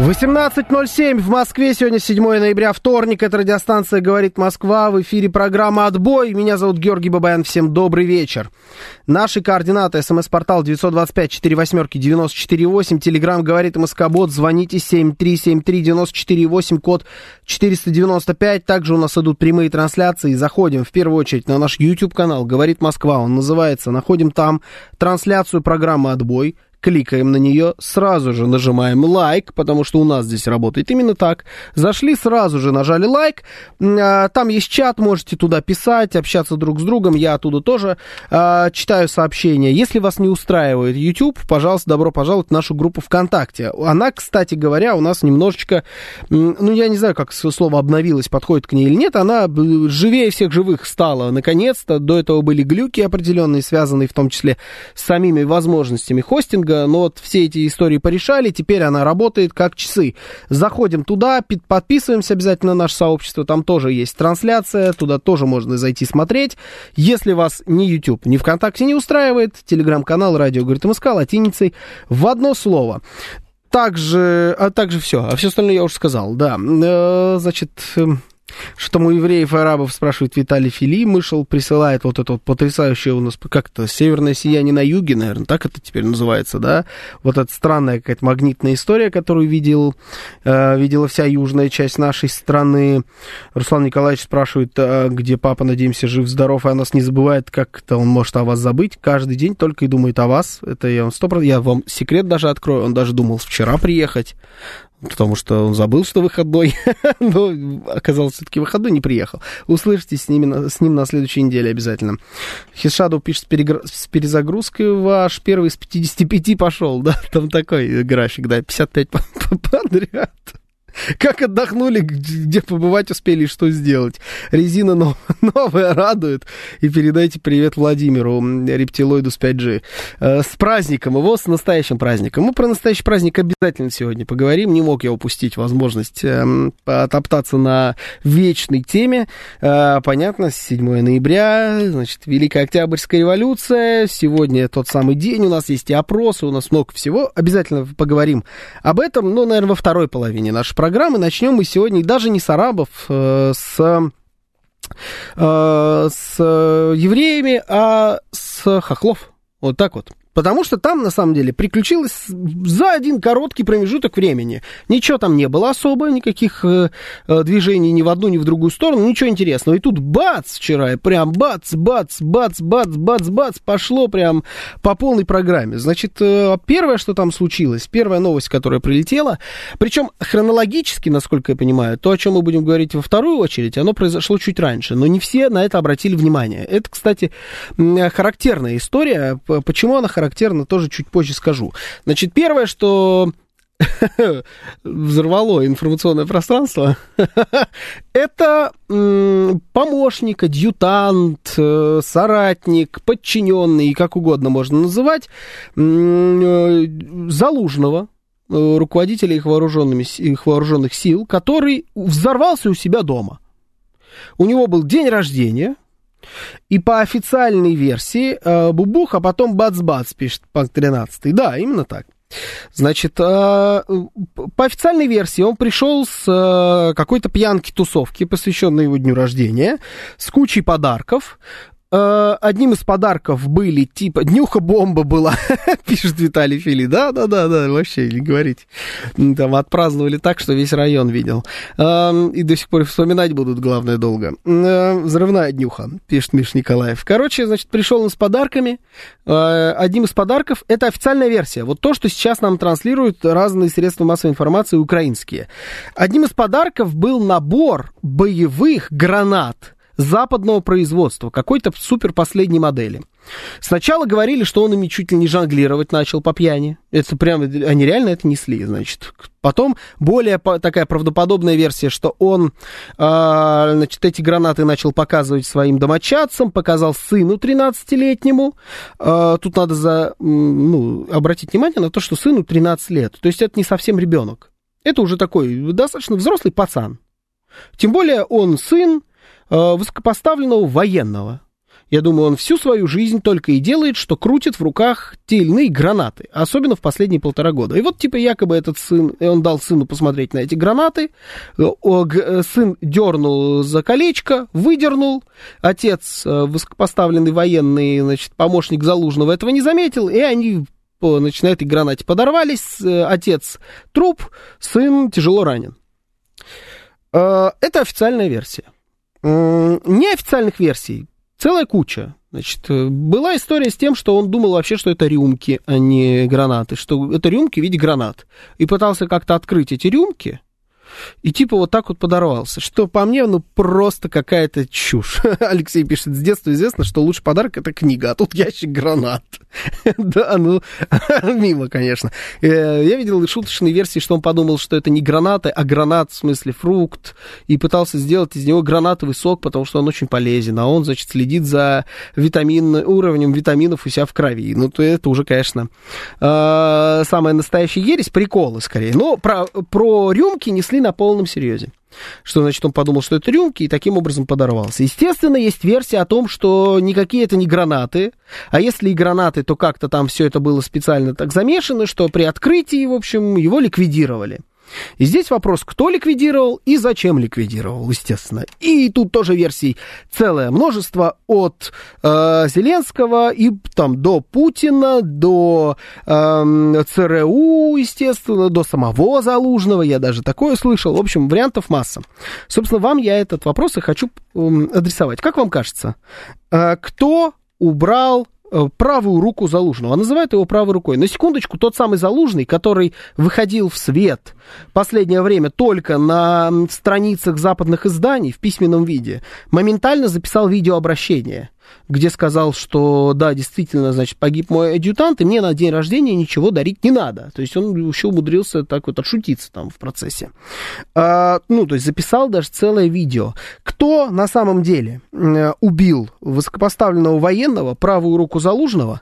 18.07 в Москве. Сегодня 7 ноября, вторник. Это радиостанция «Говорит Москва». В эфире программа «Отбой». Меня зовут Георгий Бабаян. Всем добрый вечер. Наши координаты. СМС-портал 925-48-94-8. Телеграмм «Говорит МСК-бот». Звоните 7373-94-8, код 495. Также у нас идут прямые трансляции. Заходим в первую очередь на наш YouTube-канал «Говорит Москва». Он называется. Находим там трансляцию программы «Отбой» кликаем на нее, сразу же нажимаем лайк, потому что у нас здесь работает именно так. Зашли, сразу же нажали лайк. А, там есть чат, можете туда писать, общаться друг с другом. Я оттуда тоже а, читаю сообщения. Если вас не устраивает YouTube, пожалуйста, добро пожаловать в нашу группу ВКонтакте. Она, кстати говоря, у нас немножечко, ну, я не знаю, как слово обновилось, подходит к ней или нет, она живее всех живых стала, наконец-то. До этого были глюки определенные, связанные в том числе с самими возможностями хостинга но ну вот все эти истории порешали, теперь она работает как часы. Заходим туда, подписываемся обязательно на наше сообщество, там тоже есть трансляция, туда тоже можно зайти смотреть. Если вас ни YouTube, ни ВКонтакте не устраивает, телеграм-канал «Радио говорит МСК» латиницей в одно слово. Также, а также все, а все остальное я уже сказал, да. Э, значит, эм, что там у евреев и арабов, спрашивает Виталий Фили. Мышел присылает вот это вот потрясающее у нас, как-то, северное сияние на юге, наверное, так это теперь называется, да? Вот эта странная какая-то магнитная история, которую видел, э, видела вся южная часть нашей страны. Руслан Николаевич спрашивает, а где папа, надеемся, жив-здоров, и о нас не забывает, как это он может о вас забыть. Каждый день только и думает о вас. Это я вам сто я вам секрет даже открою. Он даже думал вчера приехать потому что он забыл, что выходной, но оказалось все-таки выходной, не приехал. Услышите с, ними, с ним на следующей неделе обязательно. Хишаду пишет с перезагрузкой, ваш первый из 55 пошел, да, там такой график, да, 55 подряд. Как отдохнули, где побывать успели и что сделать. Резина нов- новая радует. И передайте привет Владимиру, рептилоиду с 5G. Э, с праздником его, с настоящим праздником. Мы про настоящий праздник обязательно сегодня поговорим. Не мог я упустить возможность э, потоптаться на вечной теме. Э, понятно, 7 ноября, значит, Великая Октябрьская революция. Сегодня тот самый день, у нас есть и опросы, у нас много всего. Обязательно поговорим об этом, но, наверное, во второй половине нашей программы. Начнем мы сегодня даже не с арабов, э, с э, с евреями, а с хохлов. Вот так вот. Потому что там, на самом деле, приключилось за один короткий промежуток времени. Ничего там не было особо, никаких э, э, движений ни в одну, ни в другую сторону, ничего интересного. И тут бац вчера, прям бац, бац, бац, бац, бац, бац, пошло прям по полной программе. Значит, э, первое, что там случилось, первая новость, которая прилетела, причем хронологически, насколько я понимаю, то, о чем мы будем говорить во вторую очередь, оно произошло чуть раньше, но не все на это обратили внимание. Это, кстати, характерная история. Почему она? Характерно, тоже чуть позже скажу. Значит, первое, что взорвало информационное пространство, это помощник, адъютант, э, соратник, подчиненный, как угодно можно называть, э, Залужного, э, руководителя их, вооруженными, их вооруженных сил, который взорвался у себя дома. У него был день рождения, и по официальной версии э, Бубух, а потом Бац-Бац, пишет Панк 13. Да, именно так. Значит, э, по официальной версии он пришел с э, какой-то пьянки-тусовки, посвященной его дню рождения, с кучей подарков. Э, одним из подарков были типа днюха-бомба была, пишет Виталий Фили. Да, да, да, да, вообще не говорить. Там отпраздновали так, что весь район видел. Эм, и до сих пор вспоминать будут, главное, долго. Э, взрывная днюха, пишет Миш Николаев. Короче, значит, пришел он с подарками. Э, одним из подарков, это официальная версия. Вот то, что сейчас нам транслируют разные средства массовой информации украинские. Одним из подарков был набор боевых гранат западного производства, какой-то супер последней модели. Сначала говорили, что он ими чуть ли не жонглировать начал по пьяни. Это прям, они реально это несли, значит. Потом более такая правдоподобная версия, что он, э, значит, эти гранаты начал показывать своим домочадцам, показал сыну 13-летнему. Э, тут надо за, ну, обратить внимание на то, что сыну 13 лет. То есть это не совсем ребенок. Это уже такой достаточно взрослый пацан. Тем более он сын высокопоставленного военного. Я думаю, он всю свою жизнь только и делает, что крутит в руках те или иные гранаты, особенно в последние полтора года. И вот, типа, якобы этот сын, он дал сыну посмотреть на эти гранаты, э, э, сын дернул за колечко, выдернул, отец, высокопоставленный военный, значит, помощник Залужного этого не заметил, и они значит, на этой гранате подорвались, отец труп, сын тяжело ранен. Это официальная версия. Неофициальных версий целая куча. Значит, была история с тем, что он думал вообще, что это рюмки, а не гранаты, что это рюмки в виде гранат. И пытался как-то открыть эти рюмки, и типа вот так вот подорвался. Что по мне, ну просто какая-то чушь. Алексей пишет, с детства известно, что лучший подарок это книга, а тут ящик гранат. да, ну, мимо, конечно. Э, я видел шуточные версии, что он подумал, что это не гранаты, а гранат, в смысле фрукт, и пытался сделать из него гранатовый сок, потому что он очень полезен, а он, значит, следит за витамин, уровнем витаминов у себя в крови. Ну, то это уже, конечно, э, самая настоящая ересь, приколы скорее. Но про, про рюмки на полном серьезе. Что, значит, он подумал, что это рюмки, и таким образом подорвался. Естественно, есть версия о том, что никакие это не гранаты, а если и гранаты, то как-то там все это было специально так замешано, что при открытии, в общем, его ликвидировали. И здесь вопрос, кто ликвидировал и зачем ликвидировал, естественно. И тут тоже версий целое множество от э, Зеленского и там до Путина, до э, ЦРУ, естественно, до самого Залужного, я даже такое слышал. В общем, вариантов масса. Собственно, вам я этот вопрос и хочу э, адресовать. Как вам кажется, э, кто убрал правую руку Залужного. А называют его правой рукой. На секундочку, тот самый Залужный, который выходил в свет последнее время только на страницах западных изданий в письменном виде, моментально записал видеообращение где сказал, что да, действительно, значит, погиб мой адъютант, и мне на день рождения ничего дарить не надо. То есть он еще умудрился так вот отшутиться там в процессе. А, ну, то есть записал даже целое видео. Кто на самом деле убил высокопоставленного военного, правую руку Залужного,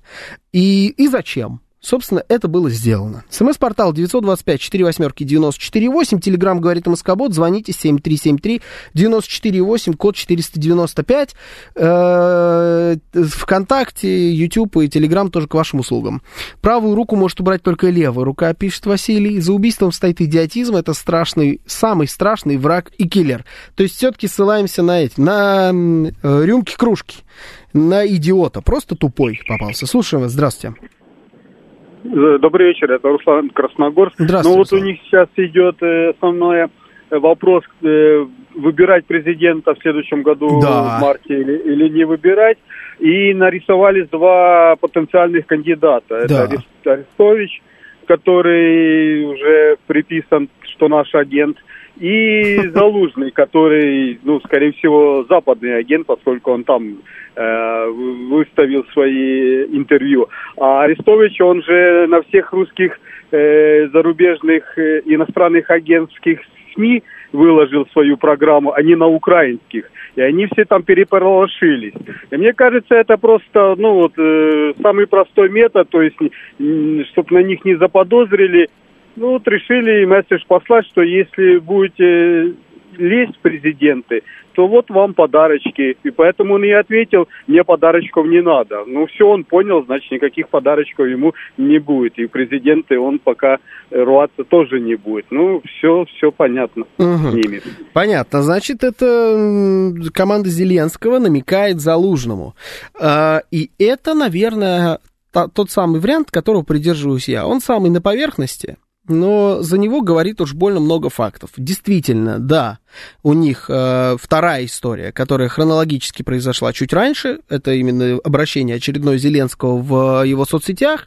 и, и зачем? Собственно, это было сделано. СМС-портал 925-48-94-8. Телеграмм говорит Москобот. Звоните 7373-94-8, код 495. Э, Вконтакте, YouTube и Телеграм тоже к вашим услугам. Правую руку может убрать только левая рука, пишет Василий. За убийством стоит идиотизм. Это страшный, самый страшный враг и киллер. То есть все-таки ссылаемся на эти, на э, рюмки-кружки, на идиота. Просто тупой попался. Слушаем вас. Здравствуйте. Э, добрый вечер, это Руслан Красногорск. Здравствуйте. Ну вот у них сейчас идет э, основной э, вопрос, выбирать президента в следующем году да. в марте или, или не выбирать. И нарисовались два потенциальных кандидата. Да. Это Арестович, который уже приписан, что наш агент, и Залужный, который, ну, скорее всего, западный агент, поскольку он там э, выставил свои интервью. А Арестович, он же на всех русских э, зарубежных э, иностранных агентских СМИ выложил свою программу, а не на украинских. И они все там переполошились. И мне кажется, это просто, ну вот, э, самый простой метод, то есть, чтобы на них не заподозрили, ну, вот решили месседж послать, что если будете лезть в президенты, то вот вам подарочки. И поэтому он и ответил, мне подарочков не надо. Ну, все он понял, значит, никаких подарочков ему не будет. И президенты он пока рваться тоже не будет. Ну, все, все понятно угу. с ними. Понятно. Значит, это команда Зеленского намекает Залужному. А, и это, наверное, тот самый вариант, которого придерживаюсь я. Он самый на поверхности, но за него говорит уж больно много фактов. Действительно, да, у них э, вторая история, которая хронологически произошла чуть раньше, это именно обращение очередное Зеленского в его соцсетях,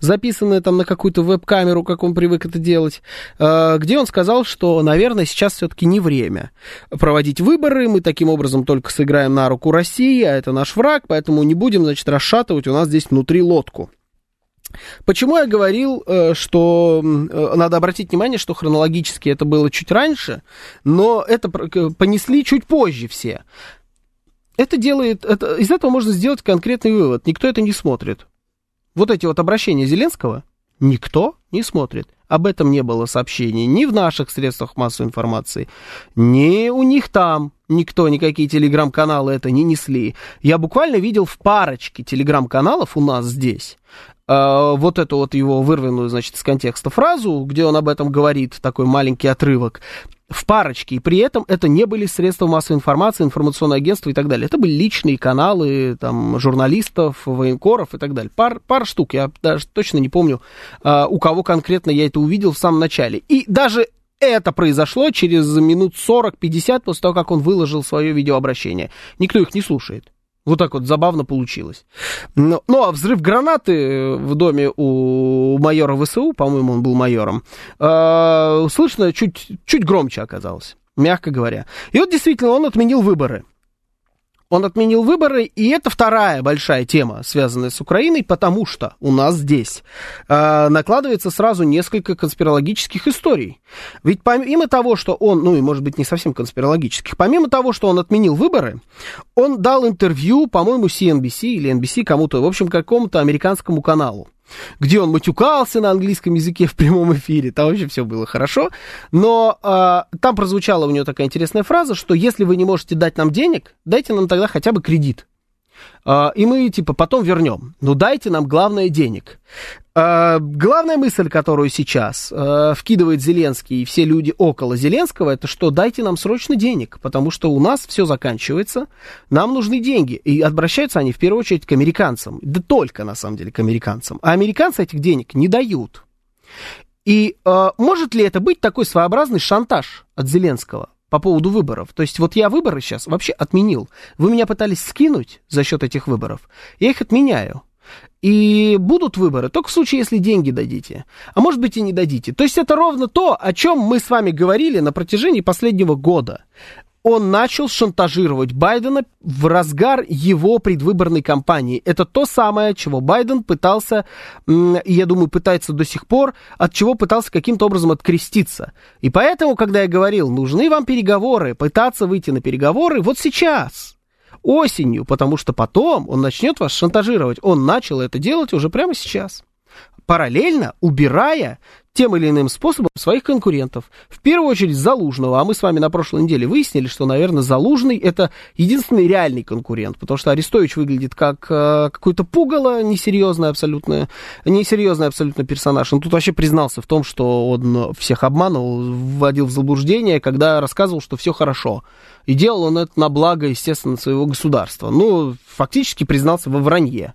записанное там на какую-то веб-камеру, как он привык это делать, э, где он сказал, что, наверное, сейчас все-таки не время проводить выборы, мы таким образом только сыграем на руку России, а это наш враг, поэтому не будем, значит, расшатывать у нас здесь внутри лодку. Почему я говорил, э, что э, надо обратить внимание, что хронологически это было чуть раньше, но это понесли чуть позже все. Это делает, это, из этого можно сделать конкретный вывод. Никто это не смотрит. Вот эти вот обращения Зеленского никто не смотрит. Об этом не было сообщений ни в наших средствах массовой информации, ни у них там. Никто, никакие телеграм-каналы это не несли. Я буквально видел в парочке телеграм-каналов у нас здесь э, вот эту вот его вырванную, значит, из контекста фразу, где он об этом говорит, такой маленький отрывок, в парочке, и при этом это не были средства массовой информации, информационное агентство и так далее. Это были личные каналы там, журналистов, военкоров и так далее. Пар, пар штук, я даже точно не помню, э, у кого конкретно я это увидел в самом начале. И даже это произошло через минут 40-50 после того, как он выложил свое видеообращение. Никто их не слушает. Вот так вот забавно получилось. Ну, ну а взрыв гранаты в доме у майора ВСУ, по-моему, он был майором, э, слышно чуть, чуть громче оказалось, мягко говоря. И вот действительно он отменил выборы. Он отменил выборы, и это вторая большая тема, связанная с Украиной, потому что у нас здесь э, накладывается сразу несколько конспирологических историй. Ведь помимо того, что он, ну и может быть не совсем конспирологических, помимо того, что он отменил выборы, он дал интервью, по-моему, CNBC или NBC кому-то, в общем, какому-то американскому каналу где он матюкался на английском языке в прямом эфире, там вообще все было хорошо, но э, там прозвучала у него такая интересная фраза, что если вы не можете дать нам денег, дайте нам тогда хотя бы кредит. А, и мы, типа, потом вернем. Ну, дайте нам, главное, денег. А, главная мысль, которую сейчас а, вкидывает Зеленский и все люди около Зеленского, это что дайте нам срочно денег, потому что у нас все заканчивается, нам нужны деньги. И обращаются они в первую очередь к американцам. Да только, на самом деле, к американцам. А американцы этих денег не дают. И э, может ли это быть такой своеобразный шантаж от Зеленского? По поводу выборов. То есть вот я выборы сейчас вообще отменил. Вы меня пытались скинуть за счет этих выборов. Я их отменяю. И будут выборы только в случае, если деньги дадите. А может быть и не дадите. То есть это ровно то, о чем мы с вами говорили на протяжении последнего года он начал шантажировать Байдена в разгар его предвыборной кампании. Это то самое, чего Байден пытался, я думаю, пытается до сих пор, от чего пытался каким-то образом откреститься. И поэтому, когда я говорил, нужны вам переговоры, пытаться выйти на переговоры, вот сейчас, осенью, потому что потом он начнет вас шантажировать. Он начал это делать уже прямо сейчас параллельно убирая тем или иным способом своих конкурентов. В первую очередь Залужного. А мы с вами на прошлой неделе выяснили, что, наверное, Залужный это единственный реальный конкурент, потому что Арестович выглядит как э, какой-то пугало, несерьезный абсолютно, несерьезный абсолютно персонаж. Он тут вообще признался в том, что он всех обманул, вводил в заблуждение, когда рассказывал, что все хорошо. И делал он это на благо, естественно, своего государства. Ну, фактически признался во вранье.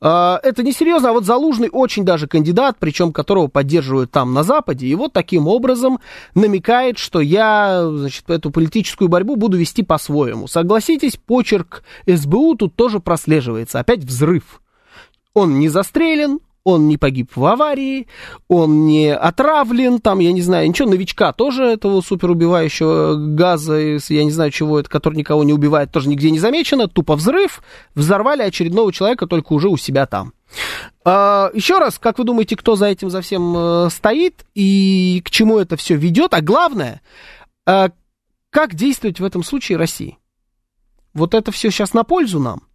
А, это несерьезно, а вот Залужный очень даже кандидат, причем которого поддерживают там на Западе, и вот таким образом намекает, что я, значит, эту политическую борьбу буду вести по-своему. Согласитесь, почерк СБУ тут тоже прослеживается. Опять взрыв. Он не застрелен, он не погиб в аварии, он не отравлен, там, я не знаю, ничего, новичка тоже этого суперубивающего газа, я не знаю чего это, который никого не убивает, тоже нигде не замечено, тупо взрыв, взорвали очередного человека только уже у себя там. А, еще раз, как вы думаете, кто за этим за всем э, стоит и к чему это все ведет, а главное, а, как действовать в этом случае России? Вот это все сейчас на пользу нам –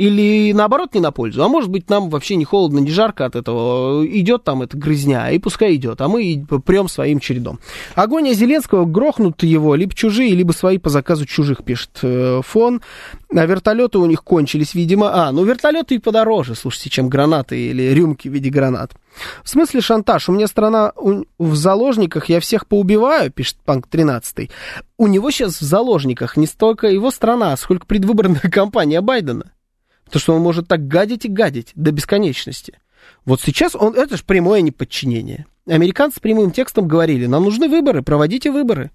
или наоборот не на пользу. А может быть, нам вообще не холодно, не жарко от этого. Идет там эта грызня, и пускай идет, а мы прям своим чередом. Агония Зеленского грохнут его либо чужие, либо свои по заказу чужих, пишет э, фон. А вертолеты у них кончились, видимо. А, ну вертолеты и подороже, слушайте, чем гранаты или рюмки в виде гранат. В смысле шантаж? У меня страна в заложниках, я всех поубиваю, пишет Панк 13. У него сейчас в заложниках не столько его страна, сколько предвыборная кампания Байдена. Потому что он может так гадить и гадить до бесконечности. Вот сейчас он, это же прямое неподчинение. Американцы прямым текстом говорили, нам нужны выборы, проводите выборы.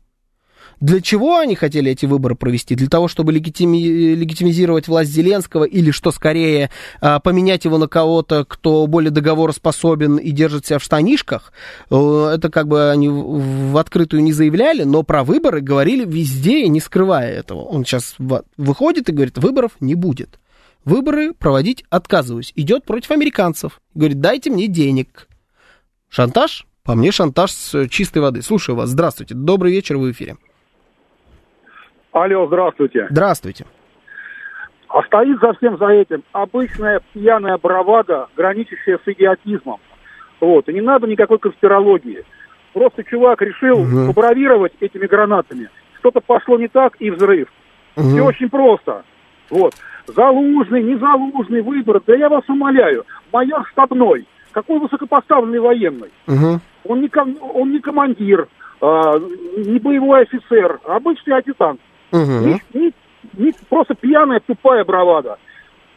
Для чего они хотели эти выборы провести? Для того, чтобы легитими... легитимизировать власть Зеленского или, что скорее, а, поменять его на кого-то, кто более договороспособен и держит себя в штанишках? Э, это как бы они в открытую не заявляли, но про выборы говорили везде, не скрывая этого. Он сейчас выходит и говорит, выборов не будет. Выборы проводить отказываюсь. Идет против американцев. Говорит, дайте мне денег. Шантаж? По мне шантаж с чистой воды. Слушаю вас. Здравствуйте. Добрый вечер, в эфире. Алло, здравствуйте. Здравствуйте. А стоит за всем за этим обычная пьяная бравада, граничащая с идиотизмом. Вот. И не надо никакой конспирологии. Просто чувак решил угу. побравировать этими гранатами. Что-то пошло не так и взрыв. Угу. Все очень просто. Вот. Залужный, не залужный выбор. Да я вас умоляю. Майор штабной. Какой высокопоставленный военный. Угу. Он, не, он не командир, а, не боевой офицер, а обычный адъютант. Угу. Не, не, не, просто пьяная, тупая бравада.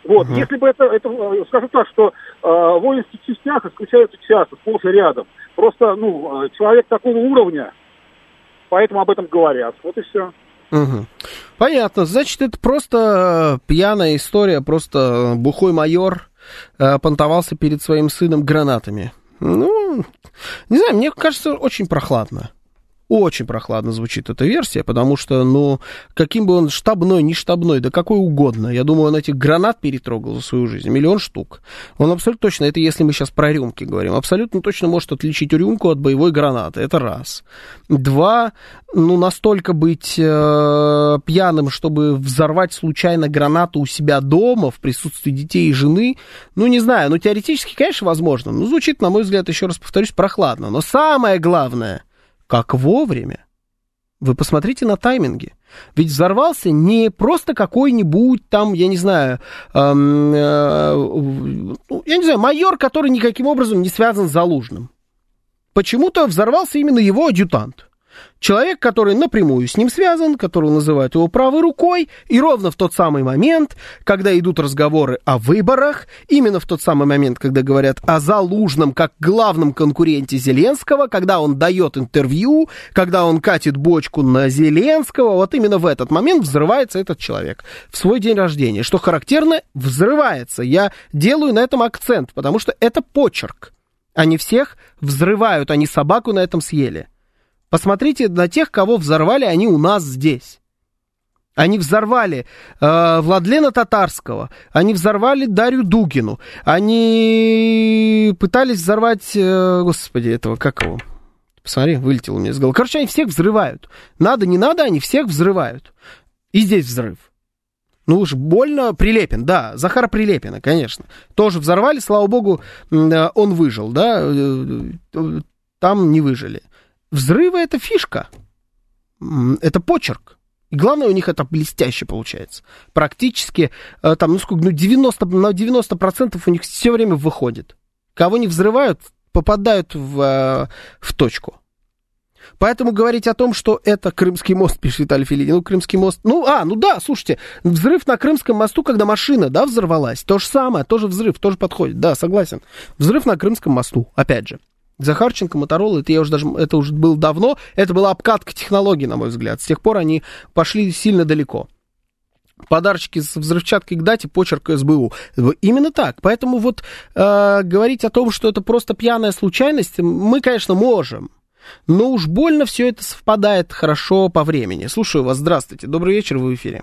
Вот, угу. если бы это, это, скажу так, что э, в воинских частях исключаются часто, сплошь и рядом. Просто, ну, а, человек такого уровня, поэтому об этом говорят. Вот и все. Угу. Понятно. Значит, это просто пьяная история, просто бухой майор э, понтовался перед своим сыном гранатами. Ну, не знаю, мне кажется, очень прохладно. Очень прохладно звучит эта версия, потому что, ну, каким бы он штабной, не штабной, да какой угодно. Я думаю, он этих гранат перетрогал за свою жизнь, миллион штук. Он абсолютно точно, это если мы сейчас про рюмки говорим, абсолютно точно может отличить рюмку от боевой гранаты. Это раз. Два, ну, настолько быть э, пьяным, чтобы взорвать случайно гранату у себя дома в присутствии детей и жены, ну, не знаю, ну, теоретически, конечно, возможно. Ну, звучит, на мой взгляд, еще раз повторюсь, прохладно. Но самое главное – как вовремя. Вы посмотрите на тайминги. Ведь взорвался не просто какой-нибудь там, я не знаю, эм, э, ну, я не знаю, майор, который никаким образом не связан с Залужным. Почему-то взорвался именно его адъютант. Человек, который напрямую с ним связан, который называют его правой рукой, и ровно в тот самый момент, когда идут разговоры о выборах, именно в тот самый момент, когда говорят о Залужном как главном конкуренте Зеленского, когда он дает интервью, когда он катит бочку на Зеленского, вот именно в этот момент взрывается этот человек в свой день рождения. Что характерно, взрывается. Я делаю на этом акцент, потому что это почерк. Они всех взрывают, они собаку на этом съели. Посмотрите на тех, кого взорвали они у нас здесь. Они взорвали э, Владлена Татарского, они взорвали Дарью Дугину, они пытались взорвать, э, господи, этого, как его? Посмотри, вылетел у меня из головы. Короче, они всех взрывают. Надо, не надо, они всех взрывают. И здесь взрыв. Ну уж больно Прилепин, да, Захара Прилепина, конечно. Тоже взорвали, слава богу, э, он выжил, да, э, э, там не выжили. Взрывы это фишка. Это почерк. И главное, у них это блестяще получается. Практически, э, там, ну сколько, ну 90, на 90% у них все время выходит. Кого не взрывают, попадают в, э, в точку. Поэтому говорить о том, что это Крымский мост, пишет Виталий Филини, ну, Крымский мост, ну, а, ну да, слушайте, взрыв на Крымском мосту, когда машина, да, взорвалась, то же самое, тоже взрыв, тоже подходит, да, согласен. Взрыв на Крымском мосту, опять же. Захарченко, Моторола, это я уже даже, это уже было давно, это была обкатка технологий, на мой взгляд. С тех пор они пошли сильно далеко. Подарочки с взрывчаткой к дате, почерк СБУ. Именно так. Поэтому вот э, говорить о том, что это просто пьяная случайность, мы, конечно, можем. Но уж больно все это совпадает хорошо по времени. Слушаю вас. Здравствуйте. Добрый вечер, вы в эфире.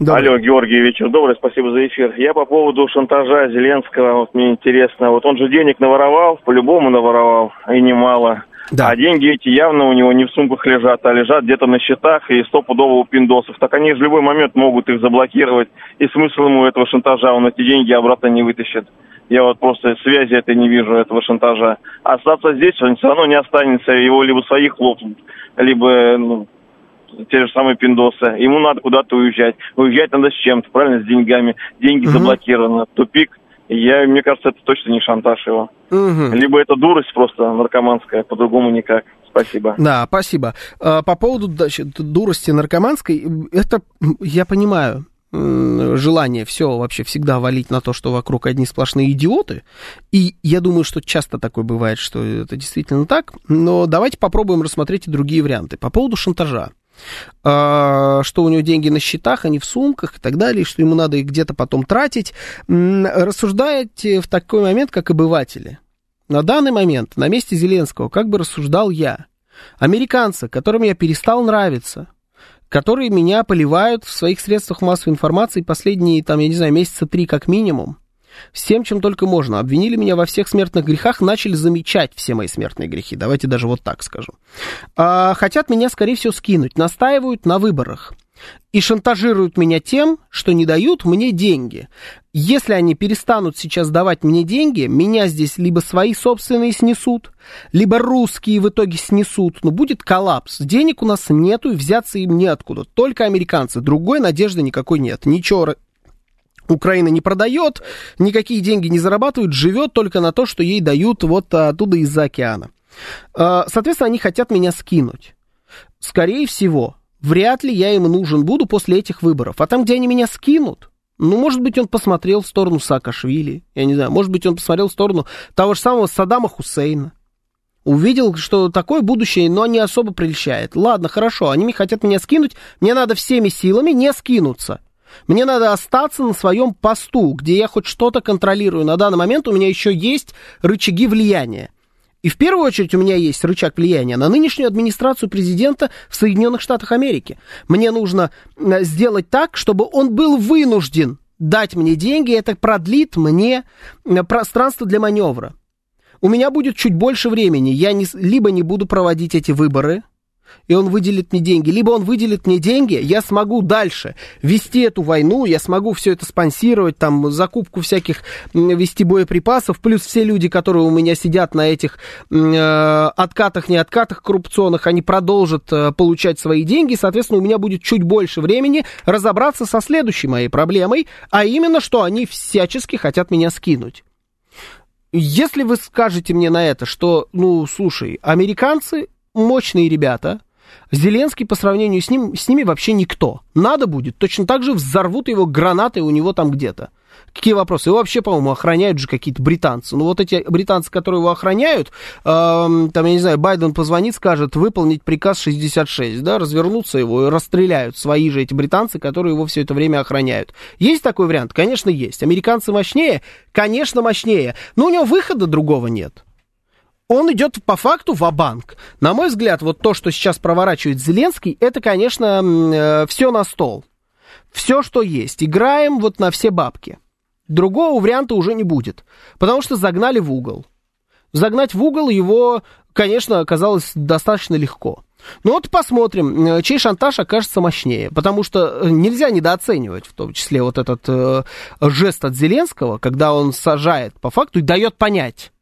Добрый. Алло, Георгий, вечер добрый, спасибо за эфир. Я по поводу шантажа Зеленского, вот мне интересно, вот он же денег наворовал, по-любому наворовал, и немало. Да. А деньги эти явно у него не в сумках лежат, а лежат где-то на счетах и стопудово у пиндосов. Так они в любой момент могут их заблокировать, и смысл ему этого шантажа, он эти деньги обратно не вытащит. Я вот просто связи этой не вижу, этого шантажа. Остаться здесь он все равно не останется, его либо своих лопнут, либо ну, те же самые пиндосы. Ему надо куда-то уезжать. Уезжать надо с чем-то, правильно, с деньгами. Деньги угу. заблокированы. Тупик. Я, мне кажется, это точно не шантаж его. Угу. Либо это дурость просто наркоманская, по-другому никак. Спасибо. Да, спасибо. А, по поводу значит, дурости наркоманской, это я понимаю. желание все вообще всегда валить на то, что вокруг одни сплошные идиоты. И я думаю, что часто такое бывает, что это действительно так. Но давайте попробуем рассмотреть и другие варианты. По поводу шантажа. А, что у него деньги на счетах, а не в сумках и так далее, что ему надо их где-то потом тратить. Рассуждаете в такой момент, как обыватели. На данный момент, на месте Зеленского, как бы рассуждал я. Американцы, которым я перестал нравиться, которые меня поливают в своих средствах массовой информации последние, там, я не знаю, месяца три как минимум, всем, чем только можно. Обвинили меня во всех смертных грехах, начали замечать все мои смертные грехи. Давайте даже вот так скажу. А, хотят меня, скорее всего, скинуть. Настаивают на выборах и шантажируют меня тем, что не дают мне деньги. Если они перестанут сейчас давать мне деньги, меня здесь либо свои собственные снесут, либо русские в итоге снесут. Но будет коллапс. Денег у нас нету и взяться им неоткуда. Только американцы. Другой надежды никакой нет. Ничего Украина не продает, никакие деньги не зарабатывает, живет только на то, что ей дают вот оттуда из-за океана. А, соответственно, они хотят меня скинуть. Скорее всего, вряд ли я им нужен буду после этих выборов. А там, где они меня скинут, ну, может быть, он посмотрел в сторону Саакашвили, я не знаю, может быть, он посмотрел в сторону того же самого Саддама Хусейна. Увидел, что такое будущее, но не особо прельщает. Ладно, хорошо, они хотят меня скинуть, мне надо всеми силами не скинуться. Мне надо остаться на своем посту, где я хоть что-то контролирую. На данный момент у меня еще есть рычаги влияния. И в первую очередь у меня есть рычаг влияния на нынешнюю администрацию президента в Соединенных Штатах Америки. Мне нужно э, сделать так, чтобы он был вынужден дать мне деньги, это продлит мне э, пространство для маневра. У меня будет чуть больше времени, я не, либо не буду проводить эти выборы, и он выделит мне деньги. Либо он выделит мне деньги, я смогу дальше вести эту войну, я смогу все это спонсировать, там, закупку всяких, вести боеприпасов, плюс все люди, которые у меня сидят на этих э, откатах, не откатах коррупционных, они продолжат э, получать свои деньги, соответственно, у меня будет чуть больше времени разобраться со следующей моей проблемой, а именно, что они всячески хотят меня скинуть. Если вы скажете мне на это, что, ну, слушай, американцы мощные ребята. Зеленский по сравнению с, ним, с ними вообще никто. Надо будет, точно так же взорвут его гранаты у него там где-то. Какие вопросы? Его вообще, по-моему, охраняют же какие-то британцы. Ну, вот эти британцы, которые его охраняют, э, там, я не знаю, Байден позвонит, скажет, выполнить приказ 66, да, развернуться его и расстреляют свои же эти британцы, которые его все это время охраняют. Есть такой вариант? Конечно, есть. Американцы мощнее? Конечно, мощнее. Но у него выхода другого нет он идет по факту в банк На мой взгляд, вот то, что сейчас проворачивает Зеленский, это, конечно, э, все на стол. Все, что есть. Играем вот на все бабки. Другого варианта уже не будет. Потому что загнали в угол. Загнать в угол его, конечно, оказалось достаточно легко. Ну вот посмотрим, э, чей шантаж окажется мощнее. Потому что э, нельзя недооценивать, в том числе вот этот э, жест от Зеленского, когда он сажает по факту и дает понять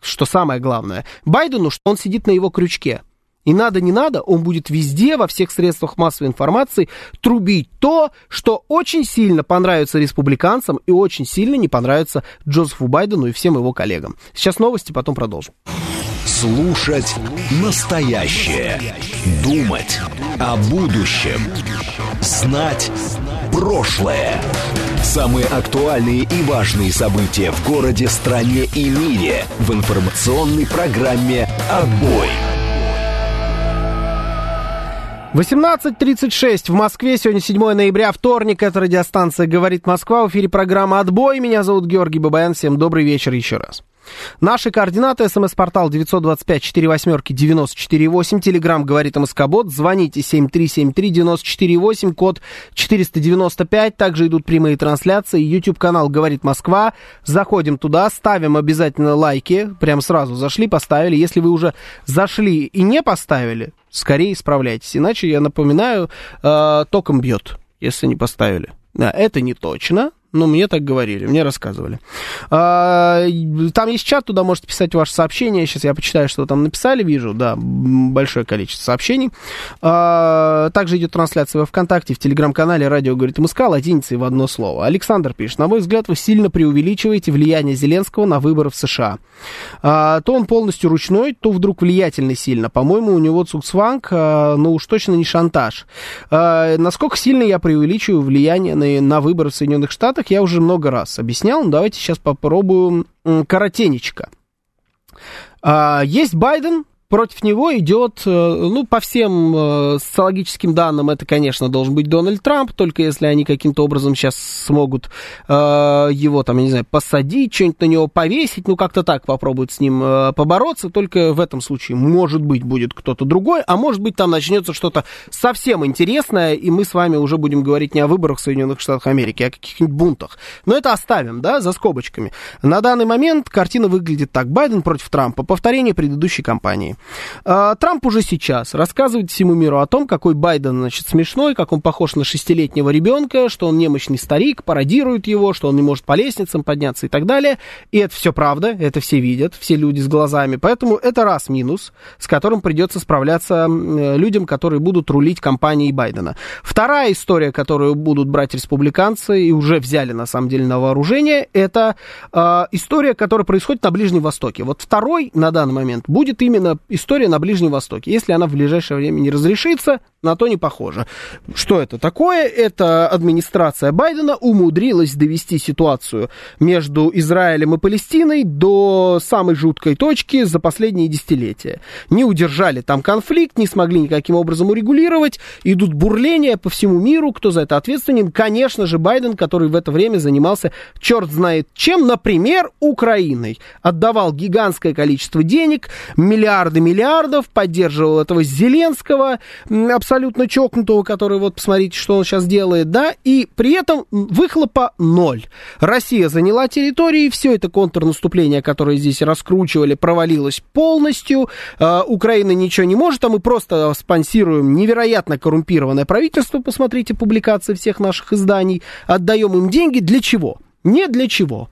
что самое главное, Байдену, что он сидит на его крючке. И надо, не надо, он будет везде, во всех средствах массовой информации трубить то, что очень сильно понравится республиканцам и очень сильно не понравится Джозефу Байдену и всем его коллегам. Сейчас новости, потом продолжим. Слушать настоящее. Думать о будущем. Знать прошлое. Самые актуальные и важные события в городе, стране и мире в информационной программе «Отбой». 18.36 в Москве. Сегодня 7 ноября, вторник. Это радиостанция «Говорит Москва». В эфире программа «Отбой». Меня зовут Георгий Бабаян. Всем добрый вечер еще раз. Наши координаты. СМС-портал 925-48-94-8. Телеграмм говорит МСК-бот. Звоните 7373-94-8. Код 495. Также идут прямые трансляции. YouTube-канал говорит Москва. Заходим туда. Ставим обязательно лайки. Прям сразу зашли, поставили. Если вы уже зашли и не поставили, скорее исправляйтесь. Иначе, я напоминаю, э, током бьет, если не поставили. Да, это не точно, Ну, мне так говорили, мне рассказывали. А, там есть чат, туда можете писать ваши сообщения. Сейчас я почитаю, что там написали, вижу, да, большое количество сообщений. А, также идет трансляция во ВКонтакте, в Телеграм-канале «Радио говорит МСК», латиницей в одно слово. Александр пишет, на мой взгляд, вы сильно преувеличиваете влияние Зеленского на выборы в США. А, то он полностью ручной, то вдруг влиятельный сильно. По-моему, у него цуксванг, а, но уж точно не шантаж. А, насколько сильно я преувеличиваю влияние на, на выборы в Соединенных Штатах, Штатах я уже много раз объяснял, давайте сейчас попробуем коротенечко. А, есть Байден, против него идет, э, ну, по всем э, социологическим данным, это, конечно, должен быть Дональд Трамп, только если они каким-то образом сейчас смогут э, его, там, я не знаю, посадить, что-нибудь на него повесить, ну, как-то так попробуют с ним побороться, только в этом случае, может быть, будет кто-то другой, а может быть, там начнется что-то совсем интересное, и мы с вами уже будем говорить не о выборах в Соединенных Штатах Америки, а о каких-нибудь бунтах. Но это оставим, да, за скобочками. На данный момент картина выглядит так. Байден против Трампа, повторение предыдущей кампании. А, Трамп уже сейчас рассказывает всему миру о том, какой Байден, значит, смешной, как он похож на шестилетнего ребенка, что он немощный старик, пародирует его, что он не может по лестницам подняться и так далее. И это все правда, это все видят, все люди с глазами. Поэтому это раз минус, с которым придется справляться людям, которые будут рулить кампанией Байдена. Вторая история, которую будут брать республиканцы и уже взяли на самом деле на вооружение, это э, история, которая происходит на Ближнем Востоке. Вот второй на данный момент будет именно история на Ближнем Востоке. Если она в ближайшее время не разрешится, на то не похоже. Что это такое? Это администрация Байдена умудрилась довести ситуацию между Израилем и Палестиной до самой жуткой точки за последние десятилетия. Не удержали там конфликт, не смогли никаким образом урегулировать, идут бурления по всему миру, кто за это ответственен? Конечно же, Байден, который в это время занимался черт знает чем, например, Украиной. Отдавал гигантское количество денег, миллиарды миллиардов, поддерживал этого Зеленского, чокнутого, который, вот, посмотрите, что он сейчас делает, да, и при этом выхлопа ноль. Россия заняла территории, все это контрнаступление, которое здесь раскручивали, провалилось полностью, э, Украина ничего не может, а мы просто спонсируем невероятно коррумпированное правительство, посмотрите публикации всех наших изданий, отдаем им деньги, для чего? Не для чего.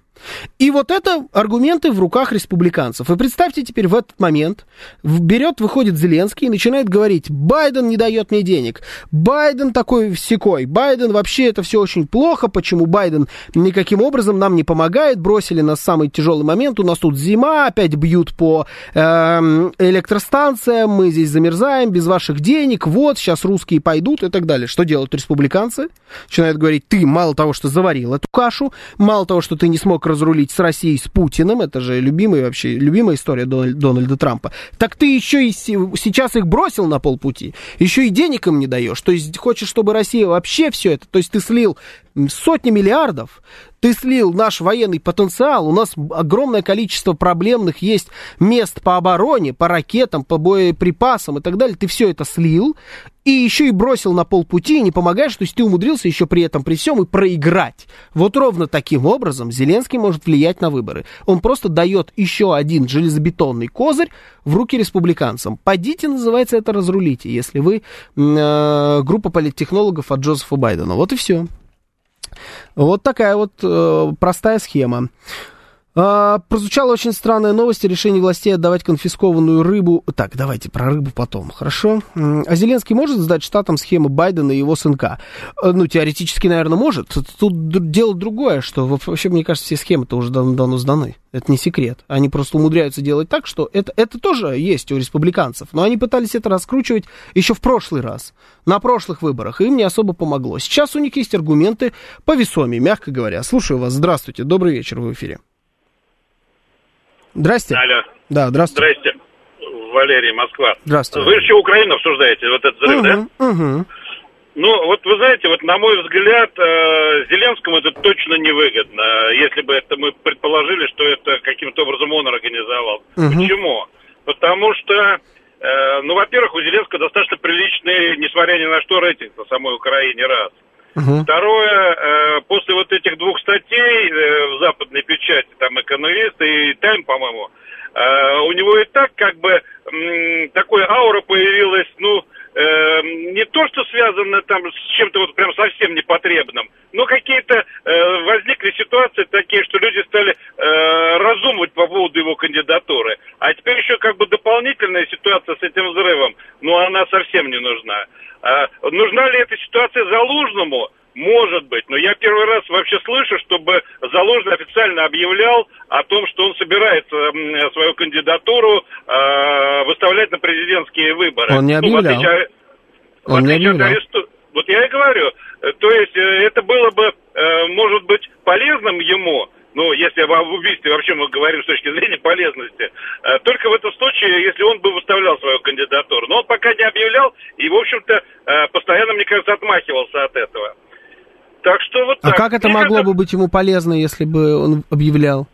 И вот это аргументы в руках республиканцев. И представьте теперь в этот момент, берет, выходит Зеленский и начинает говорить, Байден не дает мне денег, Байден такой всекой, Байден вообще это все очень плохо, почему Байден никаким образом нам не помогает, бросили нас в самый тяжелый момент, у нас тут зима, опять бьют по э, электростанциям, мы здесь замерзаем, без ваших денег, вот, сейчас русские пойдут и так далее. Что делают республиканцы? Начинают говорить, ты мало того, что заварил эту кашу, мало того, что ты не смог разрулить с Россией, с Путиным, это же любимая вообще, любимая история Дональда Трампа, так ты еще и сейчас их бросил на полпути, еще и денег им не даешь, то есть хочешь, чтобы Россия вообще все это, то есть ты слил сотни миллиардов, ты слил наш военный потенциал, у нас огромное количество проблемных есть мест по обороне, по ракетам, по боеприпасам и так далее, ты все это слил, и еще и бросил на полпути, и не помогаешь, то есть ты умудрился еще при этом, при всем и проиграть. Вот ровно таким образом Зеленский может влиять на выборы. Он просто дает еще один железобетонный козырь в руки республиканцам. Пойдите, называется это, разрулите, если вы э, группа политтехнологов от Джозефа Байдена. Вот и все. Вот такая вот э, простая схема. А, прозвучала очень странная новость о решении властей отдавать конфискованную рыбу. Так, давайте про рыбу потом, хорошо? А Зеленский может сдать штатам схемы Байдена и его сынка? Э, ну, теоретически, наверное, может. Тут дело другое, что вообще, мне кажется, все схемы-то уже давно, давно сданы. Это не секрет. Они просто умудряются делать так, что это, это тоже есть у республиканцев. Но они пытались это раскручивать еще в прошлый раз, на прошлых выборах. Им не особо помогло. Сейчас у них есть аргументы повесомее, мягко говоря. Слушаю вас. Здравствуйте. Добрый вечер. В эфире. Здрасте. Алло. Да, здравствуйте. Здрасте. Валерий, Москва. Здравствуйте. Вы же еще Украину обсуждаете, вот этот взрыв, угу, да? Угу. Ну, вот вы знаете, вот на мой взгляд, э, Зеленскому это точно невыгодно, если бы это мы предположили, что это каким-то образом он организовал. Угу. Почему? Потому что, э, ну, во-первых, у Зеленского достаточно приличный, несмотря ни на что, рейтинг на самой Украине, раз. Угу. Второе, э, после вот этих двух статей э, в западной печати, там «Экономист» и «Тайм», по-моему, э, у него и так как бы такой аура появилась, то, что связано там с чем-то вот прям совсем непотребным, но какие-то э, возникли ситуации такие, что люди стали э, разумывать по поводу его кандидатуры. А теперь еще как бы дополнительная ситуация с этим взрывом, ну она совсем не нужна. А, нужна ли эта ситуация Залужному? Может быть, но я первый раз вообще слышу, чтобы Залужный официально объявлял о том, что он собирается свою кандидатуру э, выставлять на президентские выборы. Он не объявлял. Ну, в отличие, он в отличие не. Аресту... Вот я и говорю, э, то есть э, это было бы, э, может быть, полезным ему, ну, если об убийстве вообще мы говорим с точки зрения полезности, только в этом случае, если он бы выставлял свою кандидатуру. Но он пока не объявлял и, в общем-то, постоянно, мне кажется, отмахивался от этого. Так что вот а так. как это Мне могло кажется, бы быть ему полезно, если бы он объявлял?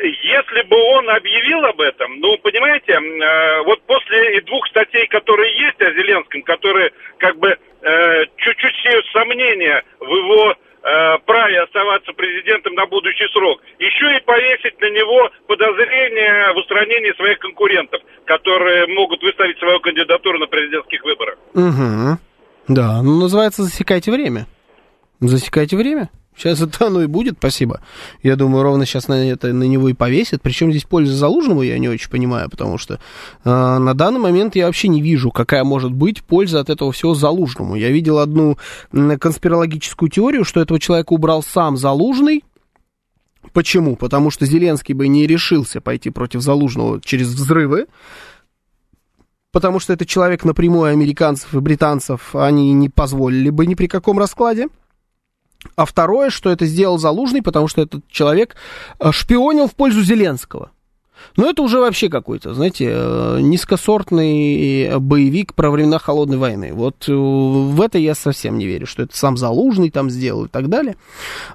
Если бы он объявил об этом, ну, понимаете, э, вот после двух статей, которые есть о Зеленском, которые как бы э, чуть-чуть сеют сомнения в его э, праве оставаться президентом на будущий срок, еще и повесить на него подозрение в устранении своих конкурентов, которые могут выставить свою кандидатуру на президентских выборах. Угу. Да, ну называется «Засекайте время». Засекайте время. Сейчас это оно и будет, спасибо. Я думаю, ровно сейчас на, это, на него и повесят. Причем здесь польза Залужному, я не очень понимаю, потому что э, на данный момент я вообще не вижу, какая может быть польза от этого всего Залужному. Я видел одну конспирологическую теорию, что этого человека убрал сам Залужный. Почему? Потому что Зеленский бы не решился пойти против Залужного через взрывы потому что это человек напрямую американцев и британцев они не позволили бы ни при каком раскладе. А второе, что это сделал Залужный, потому что этот человек э, шпионил в пользу Зеленского. Но это уже вообще какой-то, знаете, э, низкосортный боевик про времена Холодной войны. Вот э, в это я совсем не верю, что это сам Залужный там сделал и так далее.